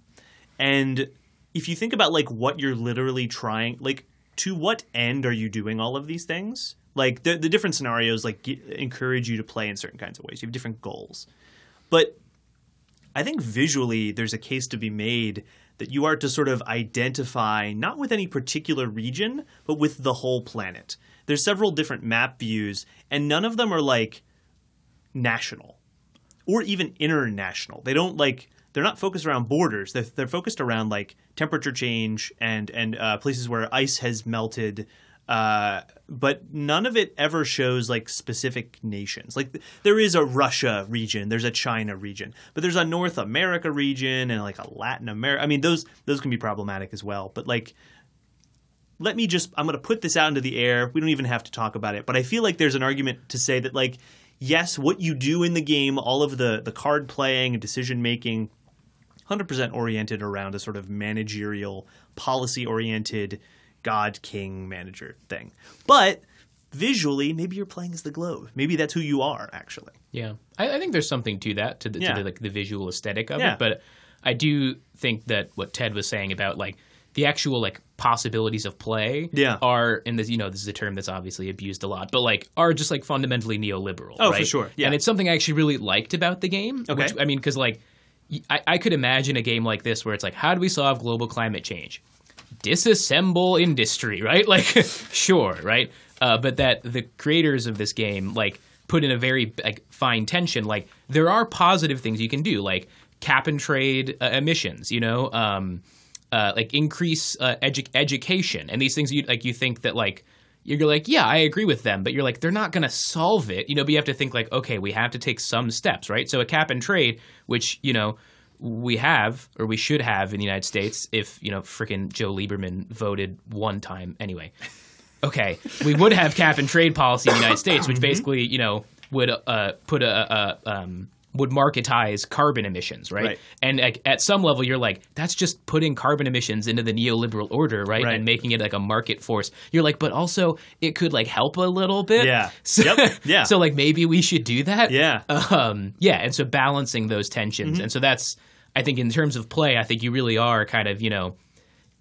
And if you think about like what you're literally trying like to what end are you doing all of these things? Like the the different scenarios like encourage you to play in certain kinds of ways. You have different goals. But I think visually there's a case to be made that you are to sort of identify not with any particular region, but with the whole planet. There's several different map views, and none of them are like national or even international. They don't like they're not focused around borders. They're, they're focused around like temperature change and and uh, places where ice has melted. Uh, but none of it ever shows like specific nations. Like there is a Russia region, there's a China region, but there's a North America region and like a Latin America. I mean, those those can be problematic as well. But like let me just I'm going to put this out into the air. We don't even have to talk about it, but I feel like there's an argument to say that like yes, what you do in the game, all of the the card playing and decision making 100% oriented around a sort of managerial, policy oriented god king manager thing. But visually, maybe you're playing as the globe. Maybe that's who you are actually. Yeah, I, I think there's something to that to the, Yeah. to the like the visual aesthetic of Yeah. it. But I do think that what Ted was saying about like the actual like possibilities of play Yeah. are and this you know this is a term that's obviously abused a lot but like are just like fundamentally neoliberal Oh, for sure. Yeah. and it's something i actually really liked about the game Okay. which, i mean because like I, I could imagine a game like this where it's like how do we solve global climate change? Disassemble industry right? Like sure right? Uh, but that the creators of this game like put in a very like fine tension. Like there are positive things you can do like cap and trade uh, emissions you know? Um, uh, like increase uh, edu- education. And these things you like you think that like you're like yeah i agree with them but you're like they're not going to solve it. You know but you have to think like okay we have to take some steps right? So a cap and trade which you know we have or we should have in the united states if you know freaking joe lieberman voted one time anyway. Okay we would have cap and trade policy in the united states which basically you know would uh, put a, a um, would marketize carbon emissions, right? Right. And like, at some level, you're like, that's just putting carbon emissions into the neoliberal order, right? Right. And making it like a market force. You're like, but also it could like help a little bit. Yeah. So, Yep. Yeah. So like maybe we should do that. Yeah. Um, yeah. And so balancing those tensions, Mm-hmm. and so that's I think in terms of play, I think you really are kind of you know.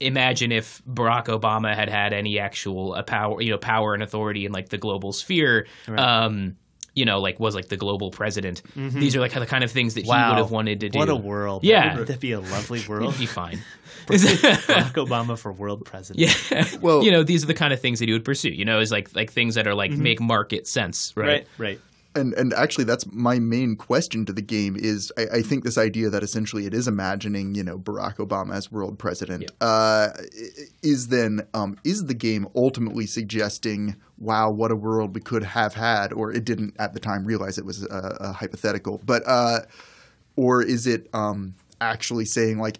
Imagine if Barack Obama had had any actual uh, power, you know, power and authority in like the global sphere. Um, you know, like was like the global president. These are like the kind of things that he would have wanted to do. Mm-hmm. What a world. Yeah. That would that'd be a lovely world. He'd be fine. Barack Obama for world president. yeah. Well- you know, these are the kind of things that he would pursue. You know, is like like things that are like make market sense, right? Right, right. And and actually that's my main question to the game is I, I think this idea that essentially it is imagining you know Barack Obama as world president uh, is then um, is the game ultimately suggesting wow what a world we could have had or it didn't at the time realize it was a, a hypothetical but uh, or is it um, actually saying like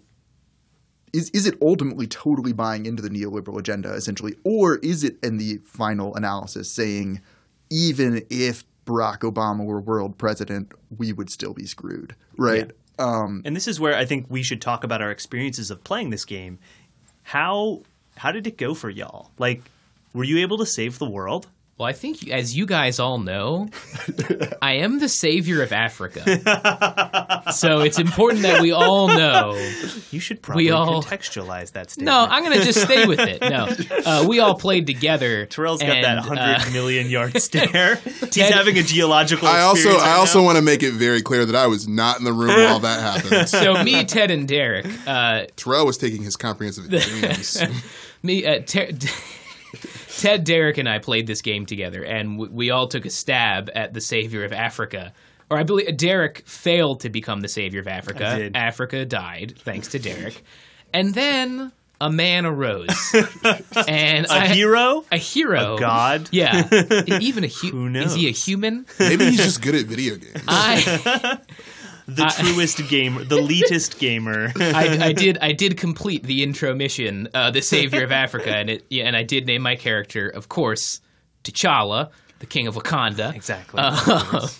is is it ultimately totally buying into the neoliberal agenda essentially, or is it in the final analysis saying even if Barack Obama were world president, we would still be screwed, right? Um, And this is where I think we should talk about our experiences of playing this game. How how did it go for y'all? Like, were you able to save the world? Well, I think, as you guys all know, I am the savior of Africa. so it's important that we all know. You should probably all- contextualize that statement. No, I'm going to just stay with it. No, uh, we all played together. Terrell's got and, that uh, hundred million yard stare. He's Ted- having a geological. I also experience I also now. want to make it very clear that I was not in the room while that happened. so me, Ted, and Derek. Uh, Terrell was taking his comprehensive exams. me, uh, Ter- Ted, Derek, and I played this game together, and we, we all took a stab at the savior of Africa. Or I believe Derek failed to become the savior of Africa. I did. Africa died thanks to Derek, and then a man arose, and a I- hero. a hero, A god? Yeah, even a hu- Is he a human? Maybe he's just good at video games. I, the truest gamer, the leetest gamer. I, I did I did complete the intro mission, uh, the savior of Africa, and it yeah, and I did name my character, of course, T'Challa, the king of Wakanda. exactly. Uh,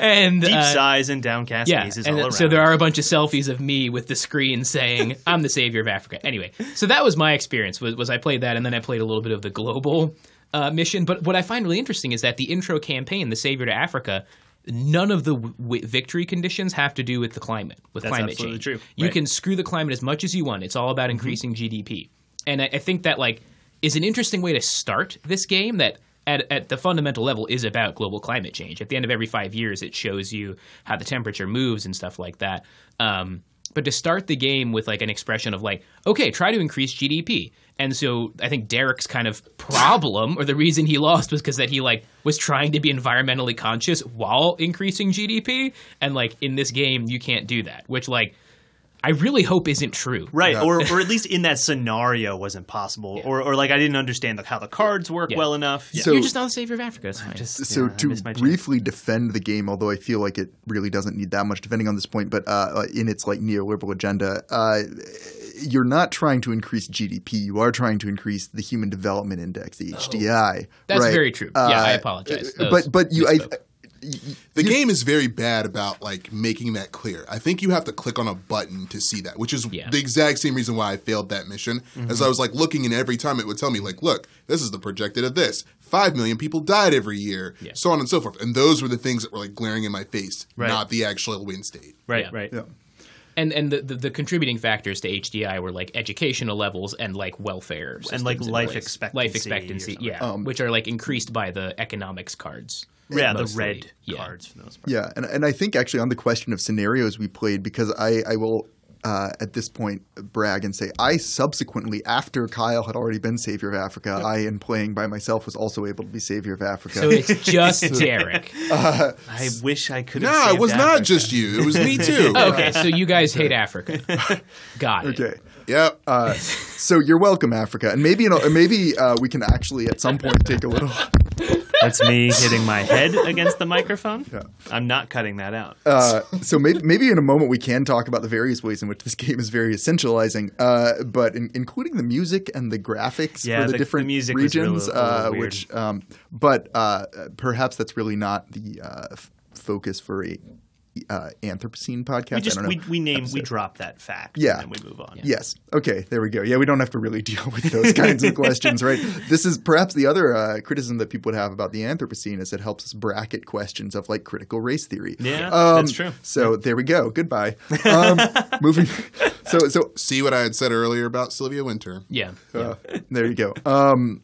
And Deep uh, sighs and downcast yeah, gazes and all around. so there are a bunch of selfies of me with the screen saying I'm the savior of Africa. Anyway, so that was my experience. Was, was I played that, and then I played a little bit of the global uh, mission. But what I find really interesting is that the intro campaign, the savior to Africa, none of the w- victory conditions have to do with the climate, with That's climate change. true. You Right. Mm-hmm. can screw the climate as much as you want. It's all about increasing GDP, and I, I think that like is an interesting way to start this game that. At, at the fundamental level is about global climate change. At the end of every five years, it shows you how the temperature moves and stuff like that. Um, but to start the game with like an expression of like, okay, try to increase GDP. And so I think Derek's kind of problem or the reason he lost was because that he like was trying to be environmentally conscious while increasing GDP. And like in this game, you can't do that, which like I really hope isn't true. Right, Yeah. or or at least in that scenario wasn't possible, or or like I didn't understand like how the cards work Yeah. well enough. Yeah. So- You're just not the savior of Africa. It's. Just, so yeah, I to missed my chance. briefly defend the game, although I feel like it really doesn't need that much defending on this point, but uh, in its like neoliberal agenda, uh, you're not trying to increase GDP. You are trying to increase the Human Development Index, the HDI. Oh. That's right? very true. Yeah, I Uh, apologize. That But but you, I, misspoke. The game is very bad about like making that clear. I think you have to click on a button to see that, which is Yeah. the exact same reason why I failed that mission. As mm-hmm. I was like looking, and every time it would tell me like, "Look, this is the projected of this. Five million people died every year, Yeah. so on and so forth." And those were the things that were like glaring in my face, Right. not the actual win state. right, Yeah. right. yeah. and and the, the, the contributing factors to HDI were like educational levels and like welfare And, like, life place. expectancy life expectancy, something. yeah, um, which are like increased by the economics cards. Yeah, the red Yeah. cards for the most part. Yeah, and and I think actually on the question of scenarios we played because I I will. Uh, at this point, brag and say I subsequently, after Kyle had already been Savior of Africa, I, in playing by myself, was also able to be Savior of Africa. So it's just Derek. I wish I could. have No, it saved was not just you. It was me too. okay, so you guys hate Africa. Got it. okay, Yep. uh, so you're welcome, Africa, and maybe you know, maybe uh, we can actually at some point take a little. That's me hitting my head against the microphone. I'm not cutting that out. Uh, so maybe, maybe in a moment we can talk about the various ways in which this game is very essentializing, uh, but in, including the music and the graphics Yeah, for the, the- different the music was really regions, a little uh, weird. which, um, but uh, perhaps that's really not the uh, f- focus for a uh, Anthropocene podcast. we I just don't know. we, we name we drop that fact. Yeah. and we move on. Yes. Okay. There we go. Yeah, we don't have to really deal with those kinds of questions, right? This is perhaps the other uh, criticism that people would have about the Anthropocene is it helps us bracket questions of like critical race theory. Yeah, Um, that's true. So there we go. Goodbye. Um, moving. So so See what I had said earlier about Sylvia Wynter. Yeah. uh, there you go. Um,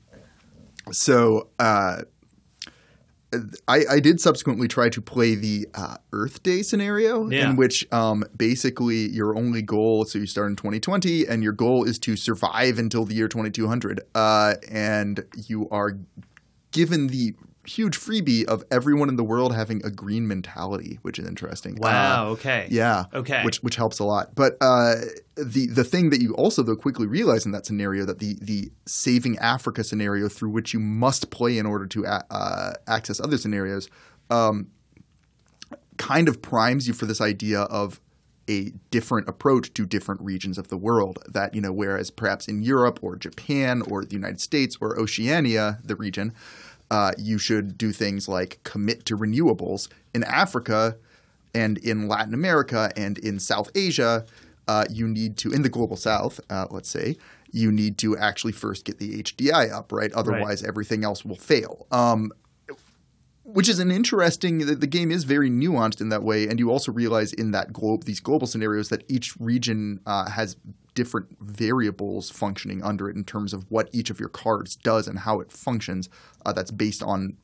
so uh, I, I did subsequently try to play the uh, Earth Day scenario, Yeah. in which um, basically your only goal, so you start in 2020, and your goal is to survive until the year 2200, uh, and you are given the huge freebie of everyone in the world having a green mentality, which is interesting. Wow. Uh, okay. yeah. Okay. Which which helps a lot. But uh, the the thing that you also though quickly realize in that scenario that the the saving Africa scenario through which you must play in order to a- uh, access other scenarios, um, kind of primes you for this idea of a different approach to different regions of the world. That you know, whereas perhaps in Europe or Japan or the United States or Oceania, the region, uh, you should do things like commit to renewables. In Africa and in Latin America and in South Asia, uh, you need to in the global South, uh, let's say. You need to actually first get the HDI up, right? Otherwise, everything else will fail. Um, which is an interesting the, the game is very nuanced in that way and you also realize in that globe these global scenarios that each region uh, has different variables functioning under it in terms of what each of your cards does and how it functions uh, that's based on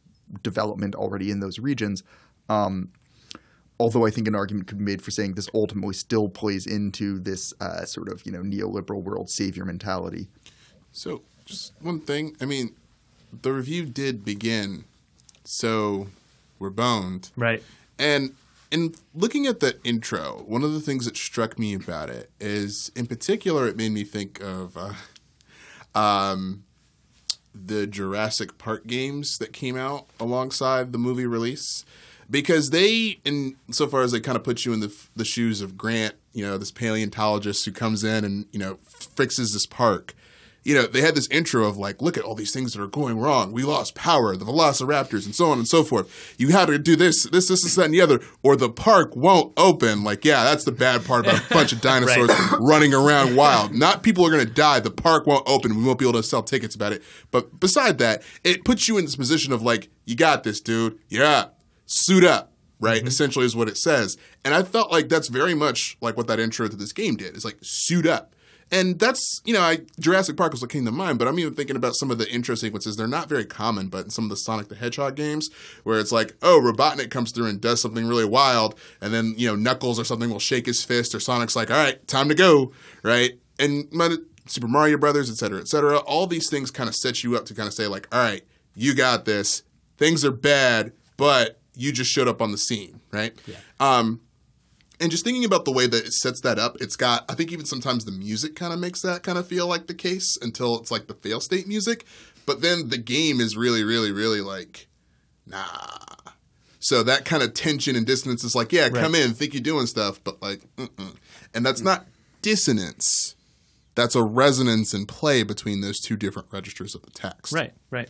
development already in those regions um, although I think an argument could be made for saying this ultimately still plays into this uh, sort of you know neoliberal world savior mentality. So, just one thing. I mean, the review did begin, so we're boned. Right. And in looking at the intro, one of the things that struck me about it is, in particular, it made me think of uh, um, the Jurassic Park games that came out alongside the movie release. Because they, in so far as they kind of put you in the the shoes of Grant, you know, this paleontologist who comes in and you know fixes this park, you know, they had this intro of like, look at all these things that are going wrong. We lost power, the velociraptors, and so on and so forth. You had to do this, this, this, this, that, and the other, or the park won't open. Like, yeah, that's the bad part about a bunch of dinosaurs running around wild. Not people are going to die. The park won't open. We won't be able to sell tickets about it. But beside that, it puts you in this position of like, you got this, dude. Yeah, suit up. Right, mm-hmm. essentially is what it says, and I felt like that's very much like what that intro to this game did. It's like suit up, and that's, you know, I, Jurassic Park was what came to mind, but I'm even thinking about some of the intro sequences. They're not very common, but in some of the Sonic the Hedgehog games, where it's like, oh, Robotnik comes through and does something really wild, and then, you know, Knuckles or something will shake his fist, or Sonic's like, all right, time to go, right? And my, Super Mario Brothers, et cetera, et cetera, all these things kind of set you up to kind of say, like, all right, you got this. Things are bad, but you just showed up on the scene, right? Yeah. Um, and just thinking about the way that it sets that up, it's got, I think even sometimes the music kind of makes that kind of feel like the case until it's like the fail state music. But then the game is really, really, really like, nah. So that kind of tension and dissonance is like, yeah, come in, think you're doing stuff, but like, mm-mm. and that's not dissonance. That's a resonance and play between those two different registers of the text. Right, right.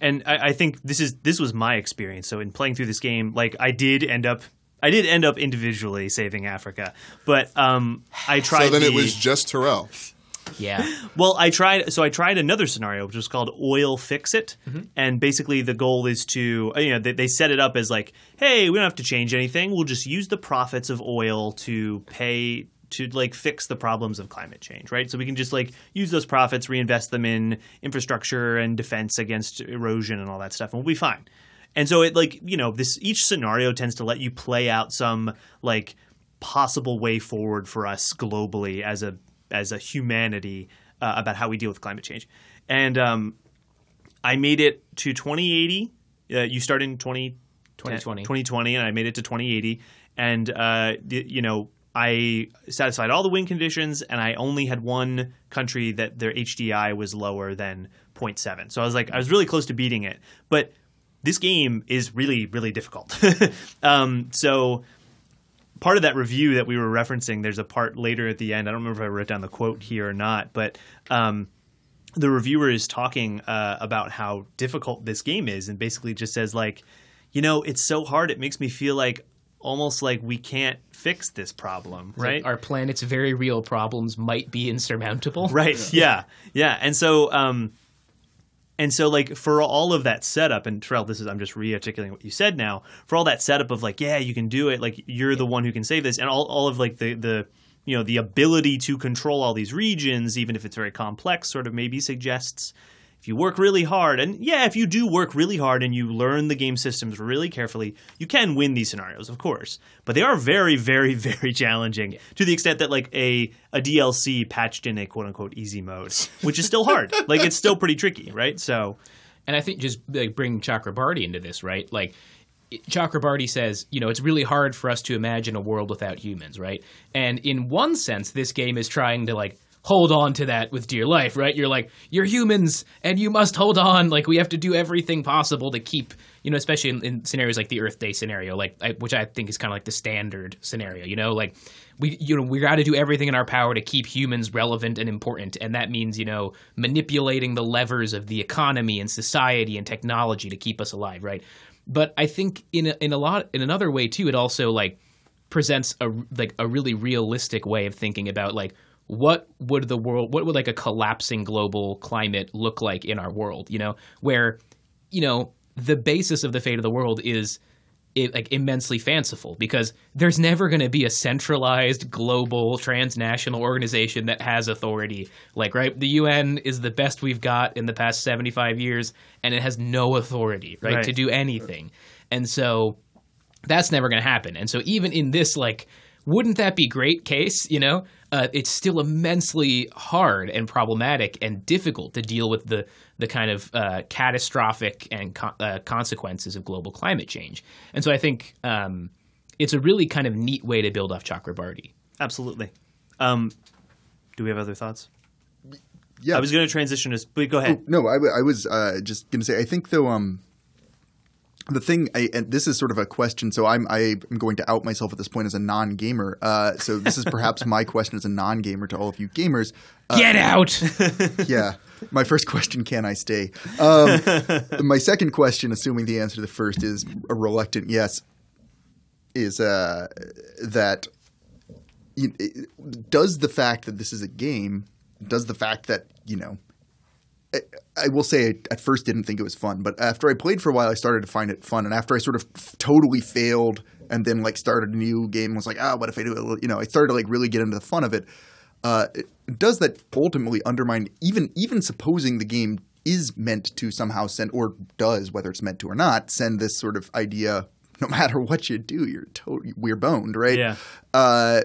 And I, I think this is this was my experience. So in playing through this game, like I did end up I did end up individually saving Africa, but um, I tried. So then it was just Terrell. Yeah. Well, I tried. So I tried another scenario, which was called Oil Fix It, and basically the goal is to you know they, they set it up as like, hey, we don't have to change anything. We'll just use the profits of oil to pay to like fix the problems of climate change, right? So we can just like use those profits, reinvest them in infrastructure and defense against erosion and all that stuff, and we'll be fine. And so it like you know this each scenario tends to let you play out some like possible way forward for us globally as a as a humanity uh, about how we deal with climate change. And um, I made it to 2080. Uh, you start in 20, 2020. 2020, and I made it to 2080. And uh, you know, I satisfied all the win conditions, and I only had one country that their HDI was lower than 0.7. So I was like, I was really close to beating it. But this game is really, really difficult. um, so part of that review that we were referencing, there's a part later at the end. I don't remember if I wrote down the quote here or not, but um, the reviewer is talking uh, about how difficult this game is, and basically just says like, you know, it's so hard. It makes me feel like almost like we can't fix this problem, right? Our planet's very real problems might be insurmountable. Right. Yeah. Yeah. And so, um, and so like for all of that setup, and Terrell, this is I'm just re-articulating what you said now. For all that setup of like, yeah, you can do it. Like you're the one who can save this, and all all of like the the you know the ability to control all these regions, even if it's very complex, sort of maybe suggests if you work really hard, and yeah, if you do work really hard and you learn the game systems really carefully, you can win these scenarios, of course. But they are very, very, very challenging to the extent that like a a DLC patched in a quote unquote easy mode, which is still hard. like it's still pretty tricky, right? So And I think just like bring Chakrabarty into this, right? Like Chakrabarty says, you know, it's really hard for us to imagine a world without humans, right? And in one sense, this game is trying to like hold on to that with dear life, right? You're like, you're humans and you must hold on. Like we have to do everything possible to keep, you know, especially in, in scenarios like the Earth Day scenario, like I, which I think is kind of like the standard scenario, you know, like we, you know, we got to do everything in our power to keep humans relevant and important, and that means, you know, manipulating the levers of the economy and society and technology to keep us alive, right? But I think in a, in a lot in another way too, it also like presents a like a really realistic way of thinking about like what would the world what would like a collapsing global climate look like in our world you know where you know the basis of the fate of the world is it, like immensely fanciful because there's never going to be a centralized global transnational organization that has authority like right the UN is the best we've got in the past 75 years and it has no authority right, Right. to do anything and so that's never going to happen. And so even in this, like, wouldn't that be great case? You know, uh, it's still immensely hard and problematic and difficult to deal with the the kind of uh, catastrophic and co- uh, consequences of global climate change. And so I think um, it's a really kind of neat way to build off Chakrabarty. absolutely. Um, do we have other thoughts? Yeah. I was going to transition to. But go ahead. No, I was uh, just going to say. I think though, um, the thing, I, and this is sort of a question. So I'm I'm going to out myself at this point as a non-gamer. Uh, so this is perhaps my question as a non-gamer to all of you gamers. Get out! yeah. My first question: Can I stay? Um, my second question, assuming the answer to the first is a reluctant yes, is uh, that you, does the fact that this is a game, does the fact that you know, I, will say I at first didn't think it was fun, but after I played for a while, I started to find it fun, and after I sort of totally failed and then like started a new game, and was like, ah, what if I do it? You know, I started to like really get into the fun of it uh, does that ultimately undermine even even supposing the game is meant to somehow send or does whether it's meant to or not send this sort of idea no matter what you do you're totally we're boned right Yeah. uh,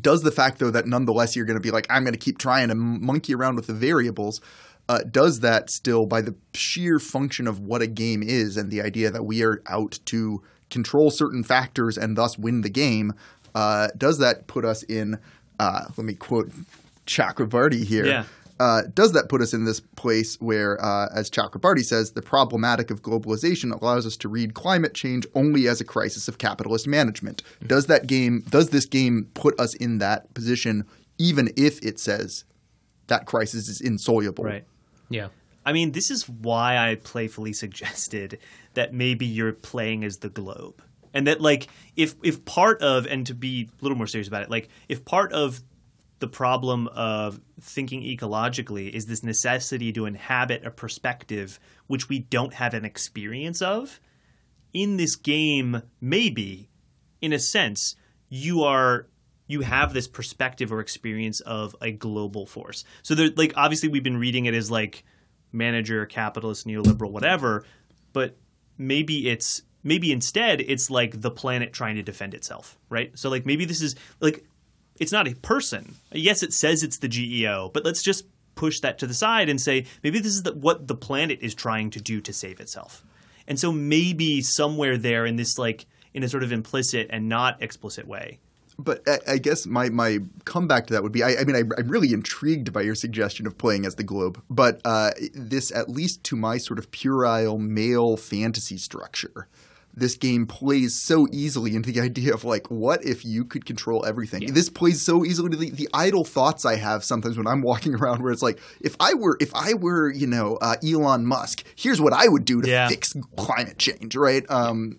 does the fact though that nonetheless you're going to be like i'm going to keep trying to monkey around with the variables uh, does that still by the sheer function of what a game is and the idea that we are out to control certain factors and thus win the game uh, does that put us in uh, let me quote chakrabarty here Yeah. Uh, does that put us in this place where, uh, as Chakrabarty says, the problematic of globalization allows us to read climate change only as a crisis of capitalist management? Does that game, does this game put us in that position, even if it says that crisis is insoluble? Right. yeah. I mean, this is why I playfully suggested that maybe you're playing as the globe. And that like if if part of and to be a little more serious about it, like if part of the problem of thinking ecologically is this necessity to inhabit a perspective which we don't have an experience of, in this game maybe in a sense you are you have this perspective or experience of a global force. So there, like obviously we've been reading it as like manager, capitalist, neoliberal, whatever, but maybe it's maybe instead it's like the planet trying to defend itself, right? So like maybe this is like it's not a person. Yes, it says it's the GEO, but let's just push that to the side and say maybe this is the, what the planet is trying to do to save itself. And so maybe somewhere there in this like in a sort of implicit and not explicit way. But I, guess my, my comeback to that would be I, I mean, I, I'm really intrigued by your suggestion of playing as the globe, but uh, this, at least to my sort of puerile male fantasy structure, this game plays so easily into the idea of like, what if you could control everything? This plays so easily to the, the idle thoughts I have sometimes when I'm walking around, where it's like, if I were if I were you know uh, Elon Musk, here's what I would do to Yeah. fix climate change, right? Um,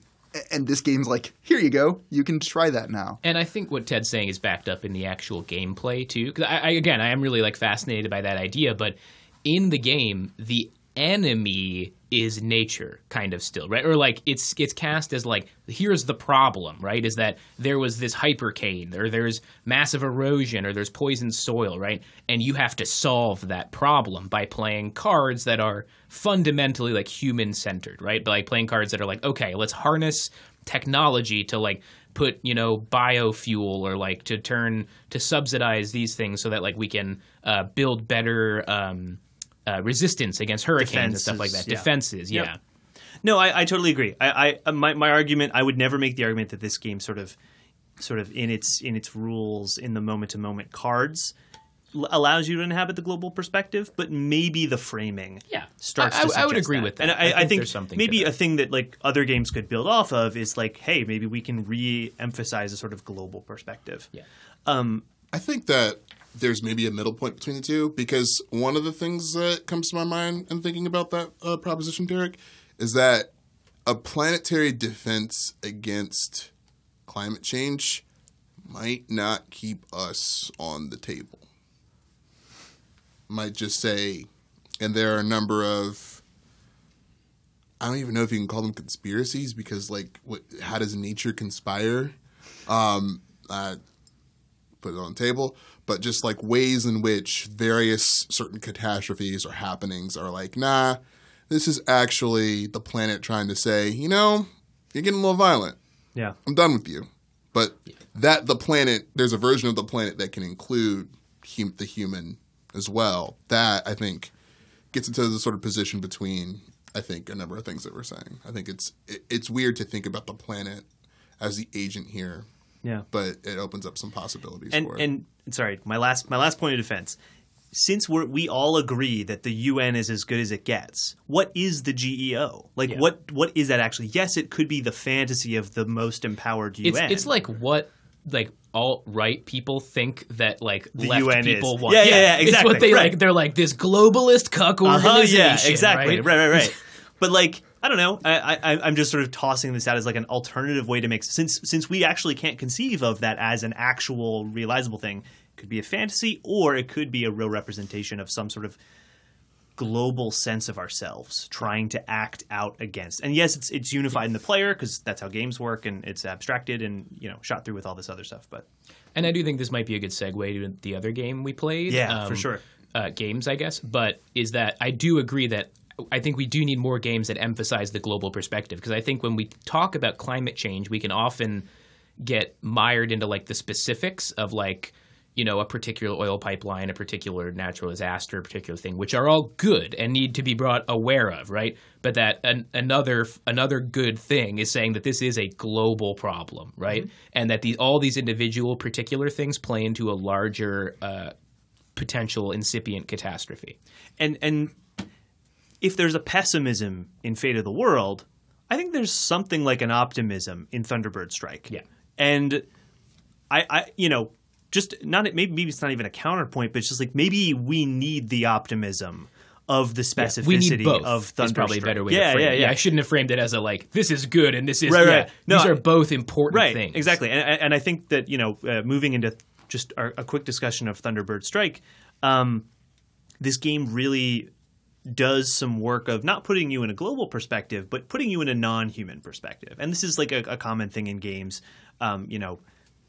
and this game's like, here you go, you can try that now. And I think what Ted's saying is backed up in the actual gameplay too. Because I, I, again, I am really like fascinated by that idea. But in the game, the enemy is nature, kind of still, right? Or like it's it's cast as like here's the problem, right? Is that there was this hypercane, or there's massive erosion, or there's poisoned soil, right? And you have to solve that problem by playing cards that are fundamentally like human centered, right? By playing cards that are like, okay, let's harness technology to like put you know biofuel or like to turn to subsidize these things so that like we can uh, build better um, uh, resistance against hurricanes and stuff like that Defenses, yeah. Yep. No, I, I totally agree. I, I my my argument I would never make the argument that this game sort of sort of in its in its rules in the moment to moment cards l- allows you to inhabit the global perspective, but maybe the framing Yeah. starts. I- to I- I would agree that. with that. I, I I think think there's something maybe a thing that like other games could build off of is like, hey, maybe we can re-emphasize a sort of global perspective. yeah I think that there's maybe a middle point between the two because one of the things that comes to my mind in thinking about that uh, proposition, Derek, is that a planetary defense against climate change might not keep us on the table. Might just say, and there are a number of. I don't even know if you can call them conspiracies because, like, what, how does nature conspire? Um, put it on the table, but just like ways in which various certain catastrophes or happenings are like, nah, this is actually the planet trying to say, you know, you're getting a little violent. Yeah. I'm done with you. But that the planet, there's a version of the planet that can include hum- the human as well. That I think gets into the sort of position between I think a number of things that we're saying. I think it's it, it's weird to think about the planet as the agent here, Yeah. but it opens up some possibilities and for it. and sorry, my last my last point of defense. Since we are we all agree that the UN is as good as it gets, what is the GEO? Like, Yeah. what what is that actually? Yes, it could be the fantasy of the most empowered it's UN. it's like what like alt right people think that like The left UN people is. want. Yeah, yeah, yeah, It's exactly, what they right. like. They're like this globalist cuck Uh-huh, organization. yeah, exactly. Right, Right, right, right. but like, I don't know. I, I, I'm just sort of tossing this out as like an alternative way to make since since we actually can't conceive of that as an actual realizable thing. It could be a fantasy, or it could be a real representation of some sort of global sense of ourselves trying to act out against. And yes, it's it's unified in the player because that's how games work, and it's abstracted and you know shot through with all this other stuff. But And I do think this might be a good segue to the other game we played. Yeah, for sure. Uh, games, I guess. But is that I do agree that I think we do need more games that emphasize the global perspective because I think when we talk about climate change, we can often get mired into like the specifics of like you know a particular oil pipeline, a particular natural disaster, a particular thing, which are all good and need to be brought aware of, right? But that an, another another good thing is saying that this is a global problem, right? And that these all these individual particular things play into a larger uh, potential incipient catastrophe. and and if there's a pessimism in Fate of the World, I think there's something like an optimism in Thunderbird Strike. Yeah. And I, I you know, just not maybe maybe it's not even a counterpoint, but it's just like maybe we need the optimism of the specificity we need both. of is Thunder probably a Strike. better way yeah, to frame yeah, it. yeah, I shouldn't have framed it as a like this is good and this is Right, yeah, right. No, These I- are both important right, things. Exactly, and, and I think that you know, uh, moving into just a, a quick discussion of Thunderbird Strike, um, this game really does some work of not putting you in a global perspective, but putting you in a non-human perspective. And this is like a, a common thing in games. Um, you know,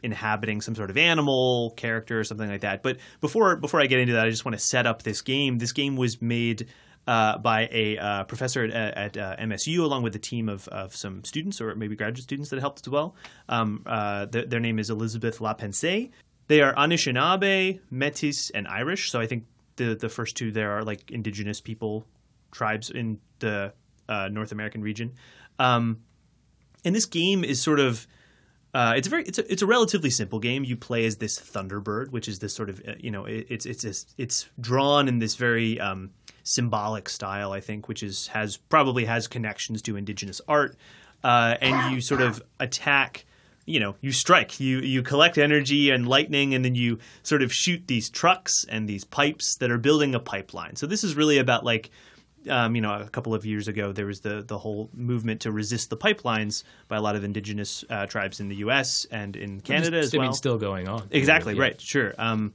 inhabiting some sort of animal character or something like that. But before before I get into that, I just want to set up this game. This game was made uh, by a uh, professor at, at uh, MSU, along with a team of, of some students or maybe graduate students that helped as well. Um, uh, th- their name is Elizabeth LaPensée. They are Anishinaabe, Metis, and Irish. So I think the the first two there are like indigenous people, tribes in the uh, North American region. Um, and this game is sort of uh, it's a very it's a, it's a relatively simple game. You play as this Thunderbird, which is this sort of uh, you know it, it's it's it's drawn in this very um, symbolic style, I think, which is has probably has connections to indigenous art, uh, and you sort of attack. You know, you strike, you you collect energy and lightning, and then you sort of shoot these trucks and these pipes that are building a pipeline. So this is really about like um, you know, a couple of years ago, there was the the whole movement to resist the pipelines by a lot of indigenous uh, tribes in the U.S. and in Canada as I mean, well. still going on. Exactly right, sure. Um,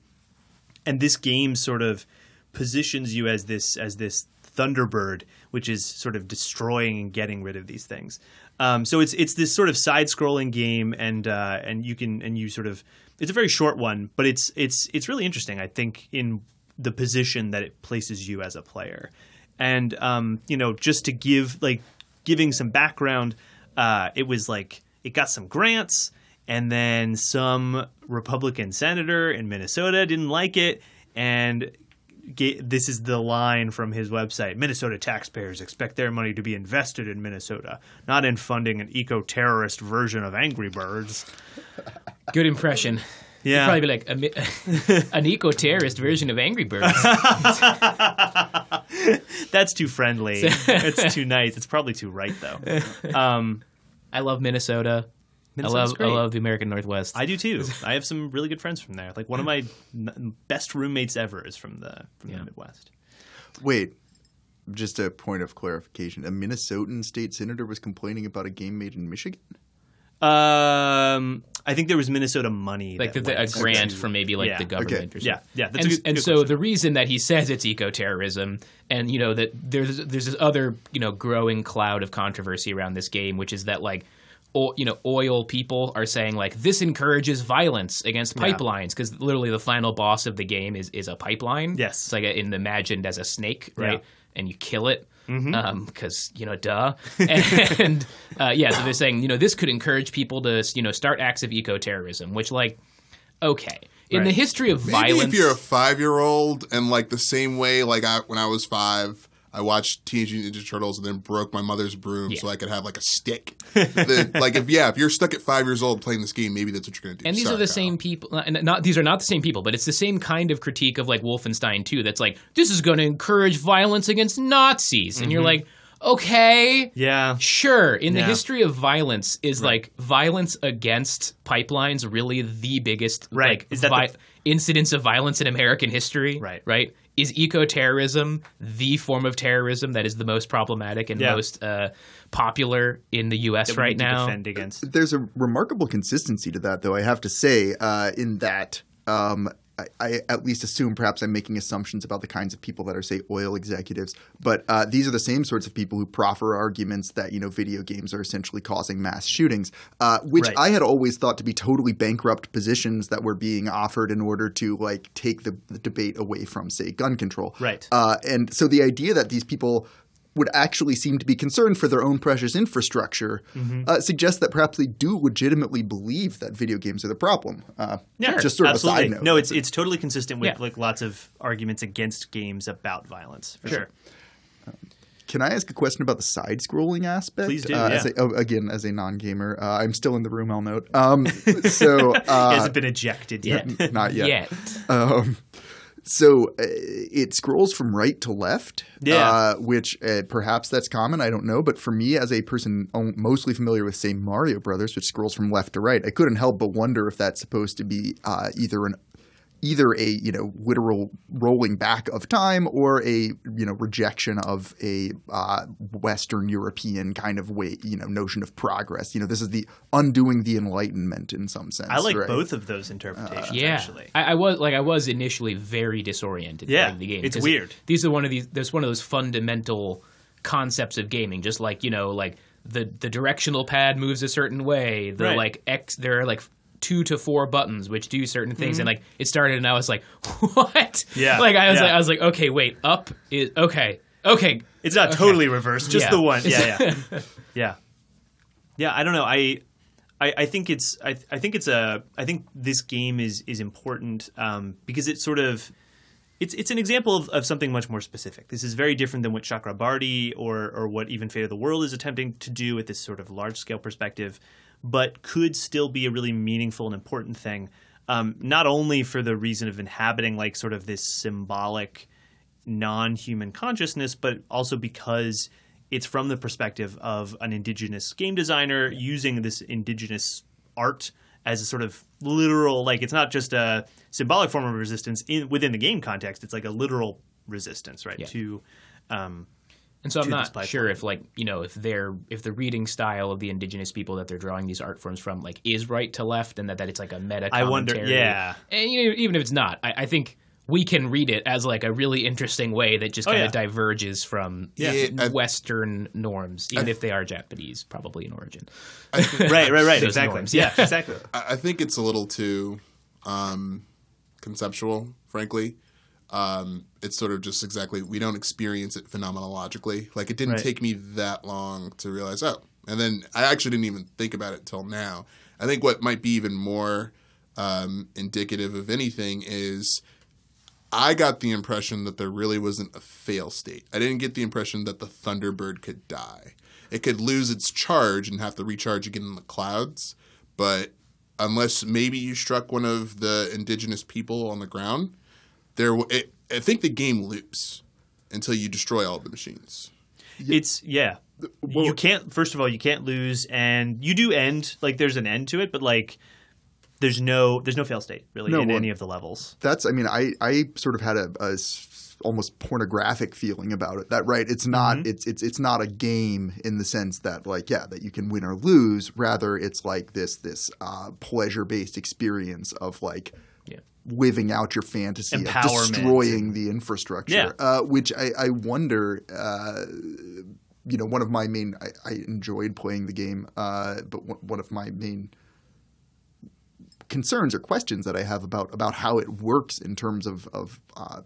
and this game sort of positions you as this as this Thunderbird, which is sort of destroying and getting rid of these things. Um, so it's it's this sort of side-scrolling game, and uh, and you can and you sort of it's a very short one, but it's it's it's really interesting. I think in the position that it places you as a player, and um, you know just to give like giving some background, uh, it was like it got some grants, and then some Republican senator in Minnesota didn't like it, and this is the line from his website Minnesota taxpayers expect their money to be invested in Minnesota, not in funding an eco terrorist version of Angry Birds. Good impression. Yeah. Probably be like a, an eco-terrorist version of Angry Birds. That's too friendly. it's too nice. It's probably too right, though. Um, I love Minnesota. Minnesota's I love. I love the American Northwest. I do too. I have some really good friends from there. Like one of my n- best roommates ever is from the from Yeah. the Midwest. Wait, just a point of clarification. A Minnesotan state senator was complaining about a game made in Michigan. Um, I think there was Minnesota money, like that the, a grant from maybe like Yeah. the government Okay. or something. Yeah, yeah, that's a and good- and good so question. the reason that he says it's eco-terrorism, and you know that there's there's this other you know growing cloud of controversy around this game, which is that like. O- you know, oil people are saying like this encourages violence against pipelines because literally the final boss of the game is is a pipeline. Yes. it's like a, in imagined as a snake, right? Yeah. And you kill it Mm-hmm. because you know, duh. and uh, yeah, so they're saying you know this could encourage people to you know start acts of eco-terrorism, which like okay in the history of Maybe violence. if you're a five year old and like the same way, like I, when I was five, I watched Teenage Mutant Ninja Turtles and then broke my mother's broom so I could have like a stick. The- like if yeah, if you're stuck at five years old playing this game, maybe that's what you're gonna do. and these Sorry, are the Kyle. same people uh, and not these are not the same people but it's the same kind of critique of like wolfenstein 2 that's like this is going to encourage violence against nazis and you're mm-hmm. like okay Yeah, sure in the Yeah. history of violence is like violence against pipelines really the biggest Right. like Is that vi- the- incidents of violence in american history Right. right is eco-terrorism the form of terrorism that is the most problematic and Yeah. most uh, popular in the us that right now defend against. There's a remarkable consistency to that, though. I have to say, uh, in that um, I, I at least assume perhaps I'm making assumptions about the kinds of people that are, say, oil executives. But uh, these are the same sorts of people who proffer arguments that you know video games are essentially causing mass shootings, uh, which Right. I had always thought to be totally bankrupt positions that were being offered in order to like take the, the debate away from, say, gun control. Right. Uh, and so the idea that these people would actually seem to be concerned for their own precious infrastructure Mm-hmm. uh, suggests that perhaps they do legitimately believe that video games are the problem. Uh, Yeah, just sort of a side note. No, it's it's totally consistent with Yeah. like lots of arguments against games about violence for sure. Can I ask a question about the side-scrolling aspect? Please do, Uh, yeah. as a, oh, again, as a non-gamer, uh, I'm still in the room. I'll note. Um, so He uh, hasn't been ejected yet. not yet. yet Um, so uh, it scrolls from right to left, Yeah. uh, which uh, perhaps that's common. I don't know, but for me, as a person mostly familiar with, say, Mario Brothers, which scrolls from left to right, I couldn't help but wonder if that's supposed to be uh, either an either a you know literal rolling back of time or a you know rejection of a uh, Western European kind of way you know notion of progress. You know, this is the undoing the Enlightenment in some sense. I like right? both of those interpretations. Yeah, actually. I, I was like I was initially very disoriented Yeah, playing the game. It's weird. These are one of these. There's one of those fundamental concepts of gaming, just like you know, like the the directional pad moves a certain way. The Right. like X, there are like two to four buttons which do certain things, and like it started, and I was like, what? Yeah, Like I was yeah. like, I was like, okay, wait, up is okay, okay. It's not totally reversed, just Yeah. the one. Yeah, yeah, yeah, yeah. I don't know. I, I, I think it's. I, I think it's a. I think this game is is important um, because it sort of. It's it's an example of, of something much more specific. This is very different than what Chakrabarty or or what even Fate of the World is attempting to do with this sort of large scale perspective, but could still be a really meaningful and important thing. Um, not only for the reason of inhabiting like sort of this symbolic non-human consciousness, but also because it's from the perspective of an indigenous game designer using this indigenous art as a sort of literal, like it's not just a symbolic form of resistance in within the game context. It's like a literal resistance, right? To um, And so I'm not sure if like you know if they're if the reading style of the indigenous people that they're drawing these art forms from like is right to left and that, that it's like a meta. I wonder- commentary. yeah. And you know, even if it's not, I, I think we can read it as like a really interesting way that just Oh, kind yeah. of diverges from Yeah. Yeah, I- Western norms, even if they are Japanese, probably in origin. right, right, right, Those exactly. norms. Yeah, exactly. I I think it's a little too um, conceptual, frankly. Um, it's sort of just exactly we don't experience it phenomenologically. Like it didn't Right. take me that long to realize. Oh, and then I actually didn't even think about it till now. I think what might be even more um, indicative of anything is I got the impression that there really wasn't a fail state. I didn't get the impression that the Thunderbird could die. It could lose its charge and have to recharge again in the clouds, but unless maybe you struck one of the indigenous people on the ground, there. It, I think the game loops until you destroy all the machines. It's yeah. Well, you can't. First of all, you can't lose, and you do end. Like there's an end to it, but like there's no there's no fail state really No, in well- any of the levels. that's i mean i i sort of had a almost pornographic feeling about it that right it's not it's it's it's not a game in the sense that like yeah that you can win or lose rather it's like this this uh, pleasure based experience of like Yeah. Living out your fantasy of destroying the infrastructure Yeah. uh, which I, I wonder uh, you know one of my main I, I enjoyed playing the game uh, but one one of my main concerns or questions that I have about about how it works in terms of of uh,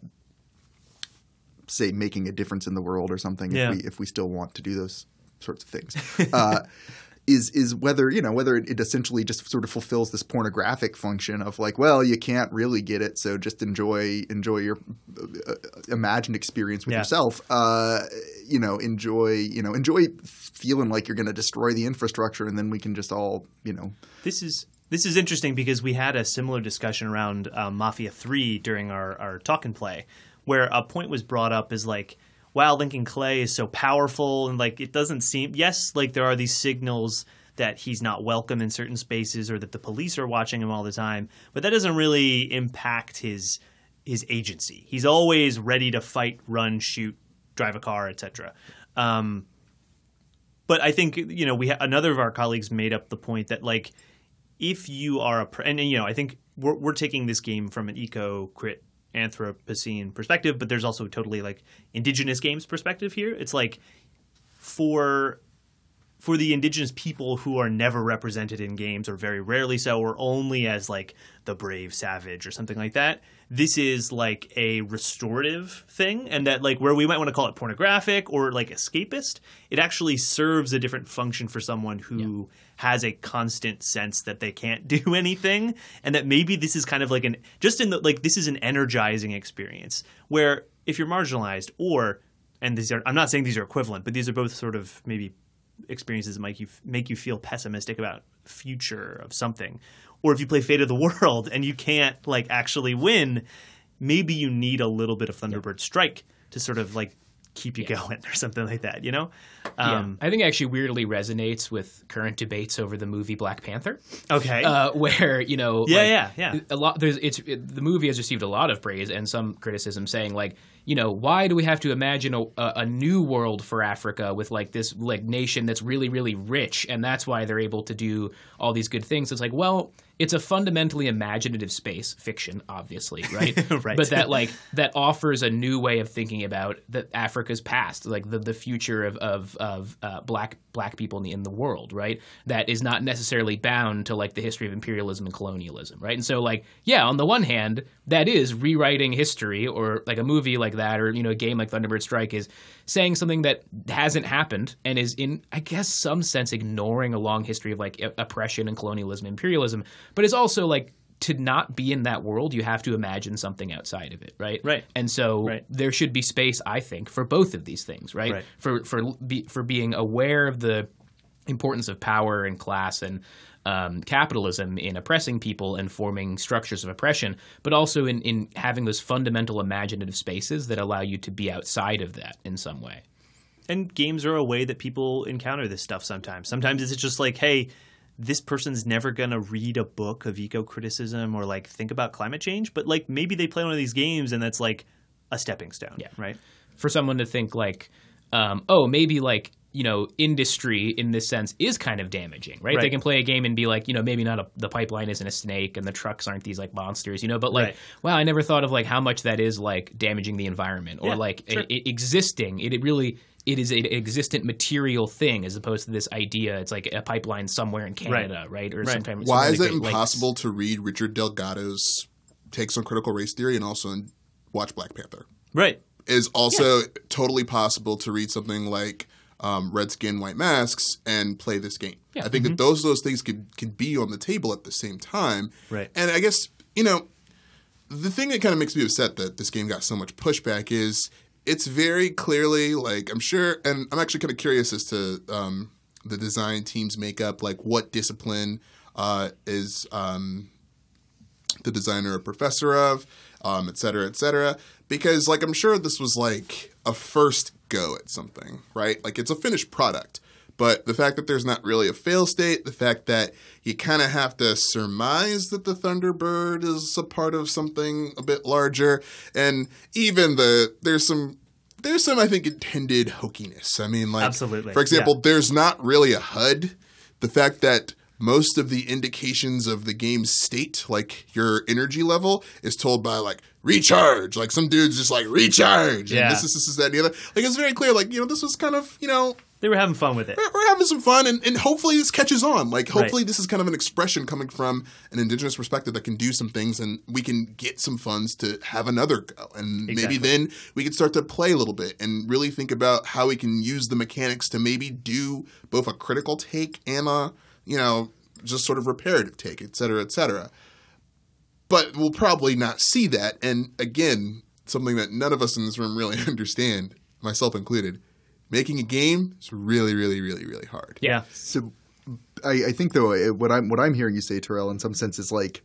say making a difference in the world or something Yeah. if we if we still want to do those sorts of things. Uh, is is whether you know whether it, it essentially just sort of fulfills this pornographic function of like well you can't really get it so just enjoy enjoy your uh, imagined experience with Yeah. yourself uh, you know enjoy you know enjoy feeling like you're going to destroy the infrastructure and then we can just all you know This is this is interesting because we had a similar discussion around um, Mafia Three during our our talk and play, where a point was brought up is like, wow, Lincoln Clay is so powerful and like it doesn't seem. Yes, like there are these signals that he's not welcome in certain spaces or that the police are watching him all the time, but that doesn't really impact his his agency. He's always ready to fight, run, shoot, drive a car, etc. Um, but I think you know we ha- another of our colleagues made up the point that like if you are a and, you know I think we're we're taking this game from an eco crit anthropocene perspective, but there's also totally like indigenous games perspective here. It's like for for the indigenous people who are never represented in games or very rarely so or only as like the brave savage or something like that this is like a restorative thing and that like where we might want to call it pornographic or like escapist it actually serves a different function for someone who has a constant sense that they can't do anything and that maybe this is kind of like an just in the like this is an energizing experience where if you're marginalized or and these are I'm not saying these are equivalent but these are both sort of maybe experiences that make you make you feel pessimistic about future of something. Or if you play fate of the world and you can't like actually win maybe you need a little bit of thunderbird strike to sort of like keep you going or something like that you know? Um I think it actually weirdly resonates with current debates over the movie Black Panther. okay. Uh, where you know, Yeah, like, yeah, yeah. A lot there's it's it, the movie has received a lot of praise and some criticism saying like you know, why do we have to imagine a, a, new world for Africa with like this like nation that's really really rich, and that's why they're able to do all these good things? It's like, well, it's a fundamentally imaginative space, fiction, obviously, right? Right. But that like that offers a new way of thinking about the Africa's past, like the, the future of of, of uh, black black people in the, in the world, right? That is not necessarily bound to like the history of imperialism and colonialism, right? And so like yeah, on the one hand, that is rewriting history, or like a movie like that, or you know, a game like Thunderbird Strike is saying something that hasn't happened and is in I guess some sense ignoring a long history of like oppression and colonialism, and imperialism, but it's also like to not be in that world, you have to imagine something outside of it, right? Right. And so Right. there should be space, I think, for both of these things, right? Right. For for be, for being aware of the importance of power and class and um, capitalism in oppressing people and forming structures of oppression, but also in, in having those fundamental imaginative spaces that allow you to be outside of that in some way. And games are a way that people encounter this stuff sometimes. Sometimes it's just like, hey, this person's never going to read a book of eco criticism or like think about climate change, but like maybe they play one of these games and that's like a stepping stone. Yeah. Right. For someone to think like, um, oh, maybe like you know, industry in this sense is kind of damaging, right? They can play a game and be like, you know, maybe not a, the pipeline isn't a snake and the trucks aren't these like monsters, you know, but like, Right. wow, I never thought of like how much that is like damaging the environment or Yeah, like sure. it, it existing. It, it really it is an existent material thing as opposed to this idea. It's like a pipeline somewhere in Canada, right? Or Right. sometimes Why somewhere in is it Great Lakes. impossible to read Richard Delgado's takes on critical race theory and also watch Black Panther? Right. Is also totally possible to read something like um, Red Skin, White Masks and play this game. Yeah. I think that those those things could could be on the table at the same time. Right. And I guess you know the thing that kind of makes me upset that this game got so much pushback is it's very clearly like I'm sure, and I'm actually kind of curious as to um, the design team's makeup, like what discipline uh, is um, the designer a professor of, um, et cetera, et cetera. Because like I'm sure this was like a first go at something, right? Like it's a finished product. But the fact that there's not really a fail state, the fact that you kind of have to surmise that the Thunderbird is a part of something a bit larger, and even the there's some there's some I think intended hokiness. I mean, like Absolutely, for example, yeah. there's not really a HUD. The fact that most of the indications of the game's state, like your energy level, is told by like recharge. Like some dude's just like recharge. Yeah. And this is this is that and the other. Like it's very clear. Like you know, this was kind of you know They were having fun with it. we're, we're having some fun, and, and hopefully this catches on. Like hopefully this is kind of an expression coming from an indigenous perspective that can do some things, and we can get some funds to have another go, and Exactly. maybe then we can start to play a little bit and really think about how we can use the mechanics to maybe do both a critical take and a you know just sort of reparative take, et cetera, et cetera. But we'll probably not see that, and again, something that none of us in this room really understand, myself included. Making a game is really, really, really, really hard. Yeah. So, I, I think though uh, what I'm what I'm hearing you say, Terrell, in some sense is like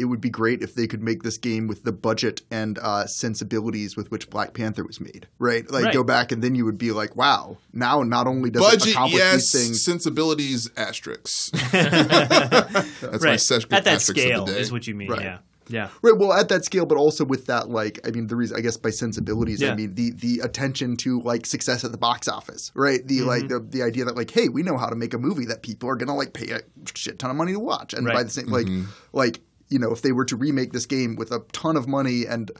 it would be great if they could make this game with the budget and uh, sensibilities with which Black Panther was made, right? Like Right. go back and then you would be like, wow, now not only does it Budget, accomplish yes. these things, Sensibilities, asterisks. That's my Right. second At that asterisk of scale the day. is what you mean. Right. Yeah. Yeah. Right. Well, at that scale, but also with that, like, I mean, the reason, I guess, by sensibilities, Yeah. I mean the the attention to like success at the box office, right? The like Mm-hmm. the the idea that like, hey, we know how to make a movie that people are gonna like pay a shit ton of money to watch, and by the same, like, like you know, if they were to remake this game with a ton of money and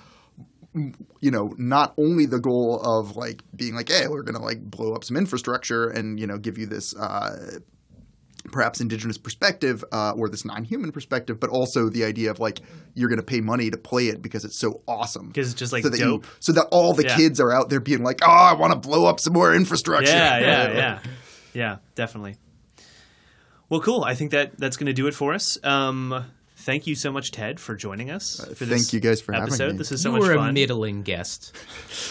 you know, not only the goal of like being like, hey, we're gonna like blow up some infrastructure and you know give you this uh, perhaps indigenous perspective uh, or this non-human perspective, but also the idea of like you're going to pay money to play it because it's so awesome. 'Cause it's just, like, so that dope. You, so that all the Yeah. kids are out there being like, "Oh, I want to blow up some more infrastructure." Yeah, yeah, yeah, yeah, definitely. Well, cool. I think that that's going to do it for us. Um, thank you so much, Ted, for joining us. Uh, for thank you guys for having episode. me. This is so you much were fun, a middling guest.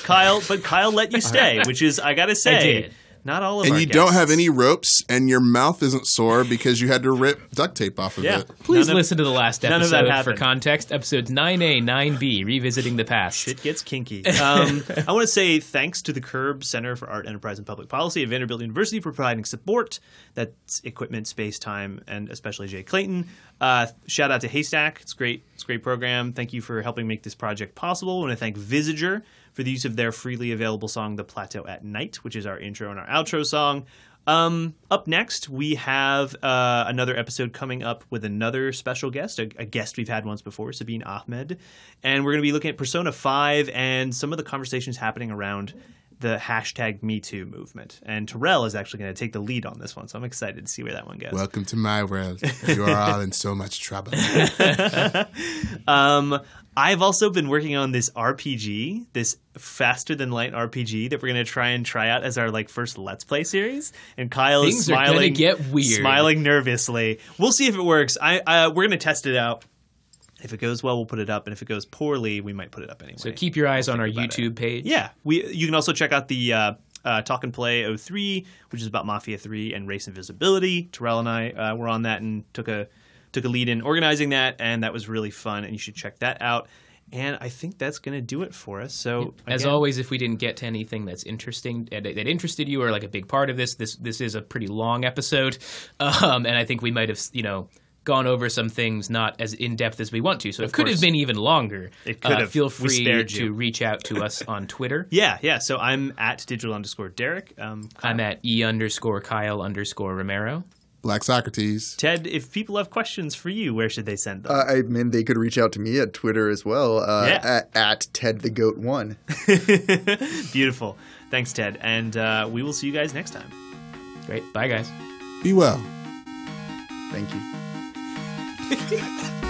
Kyle. But Kyle let you stay, which is I got to say, did. Not all of And our you don't have any ropes, and your mouth isn't sore because you had to rip duct tape off of Yeah. it. Please None of- listen to the last none of that episode for context. Episodes 9A, 9B, Revisiting the Past. It gets kinky. Um, I want to say thanks to the Curb Center for Art, Enterprise, and Public Policy at Vanderbilt University for providing support. That's equipment, space, time, and especially Jay Clayton. Uh, shout out to HASTAC. It's great. It's a great program. Thank you for helping make this project possible. I want to thank Visager for the use of their freely available song, The Plateau at Night, which is our intro and our outro song. Um, up next, we have uh, another episode coming up with another special guest, a, a guest we've had once before, Sabine Ahmed. And we're going to be looking at Persona 5 and some of the conversations happening around the hashtag MeToo movement. And Terrell is actually going to take the lead on this one, so I'm excited to see where that one goes. Welcome to my world. You are all in so much trouble. Um, I've also been working on this RPG, this faster than light RPG that we're gonna try and try out as our like first Let's Play series. And Kyle is Things are smiling, get weird. smiling nervously. We'll see if it works. I uh, we're gonna test it out. If it goes well, we'll put it up, and if it goes poorly, we might put it up anyway. So keep your eyes on our YouTube page. Yeah, we. You can also check out the uh, uh, Talk and Play 03, which is about Mafia 3 and race invisibility. Terrell and I uh, were on that and took a took a lead in organizing that, and that was really fun. And you should check that out. And I think that's going to do it for us. So As again, always, if we didn't get to anything that's interesting that, that interested you or like a big part of this, this this is a pretty long episode, um, and I think we might have you know gone over some things not as in depth as we want to. So it could course. have been even longer. It could Uh, have. Feel free to you. reach out to us on Twitter. yeah, yeah. So I'm at digital underscore Derek. Um, I'm at e underscore Kyle underscore Romero. Black Socrates. Ted. If people have questions for you, where should they send them? Uh, I mean, they could reach out to me at Twitter as well, uh, Yeah. at, at Ted the Goat One. Beautiful. Thanks, Ted. And uh, we will see you guys next time. Great. Bye, guys. Be well. Thank you. Yeah.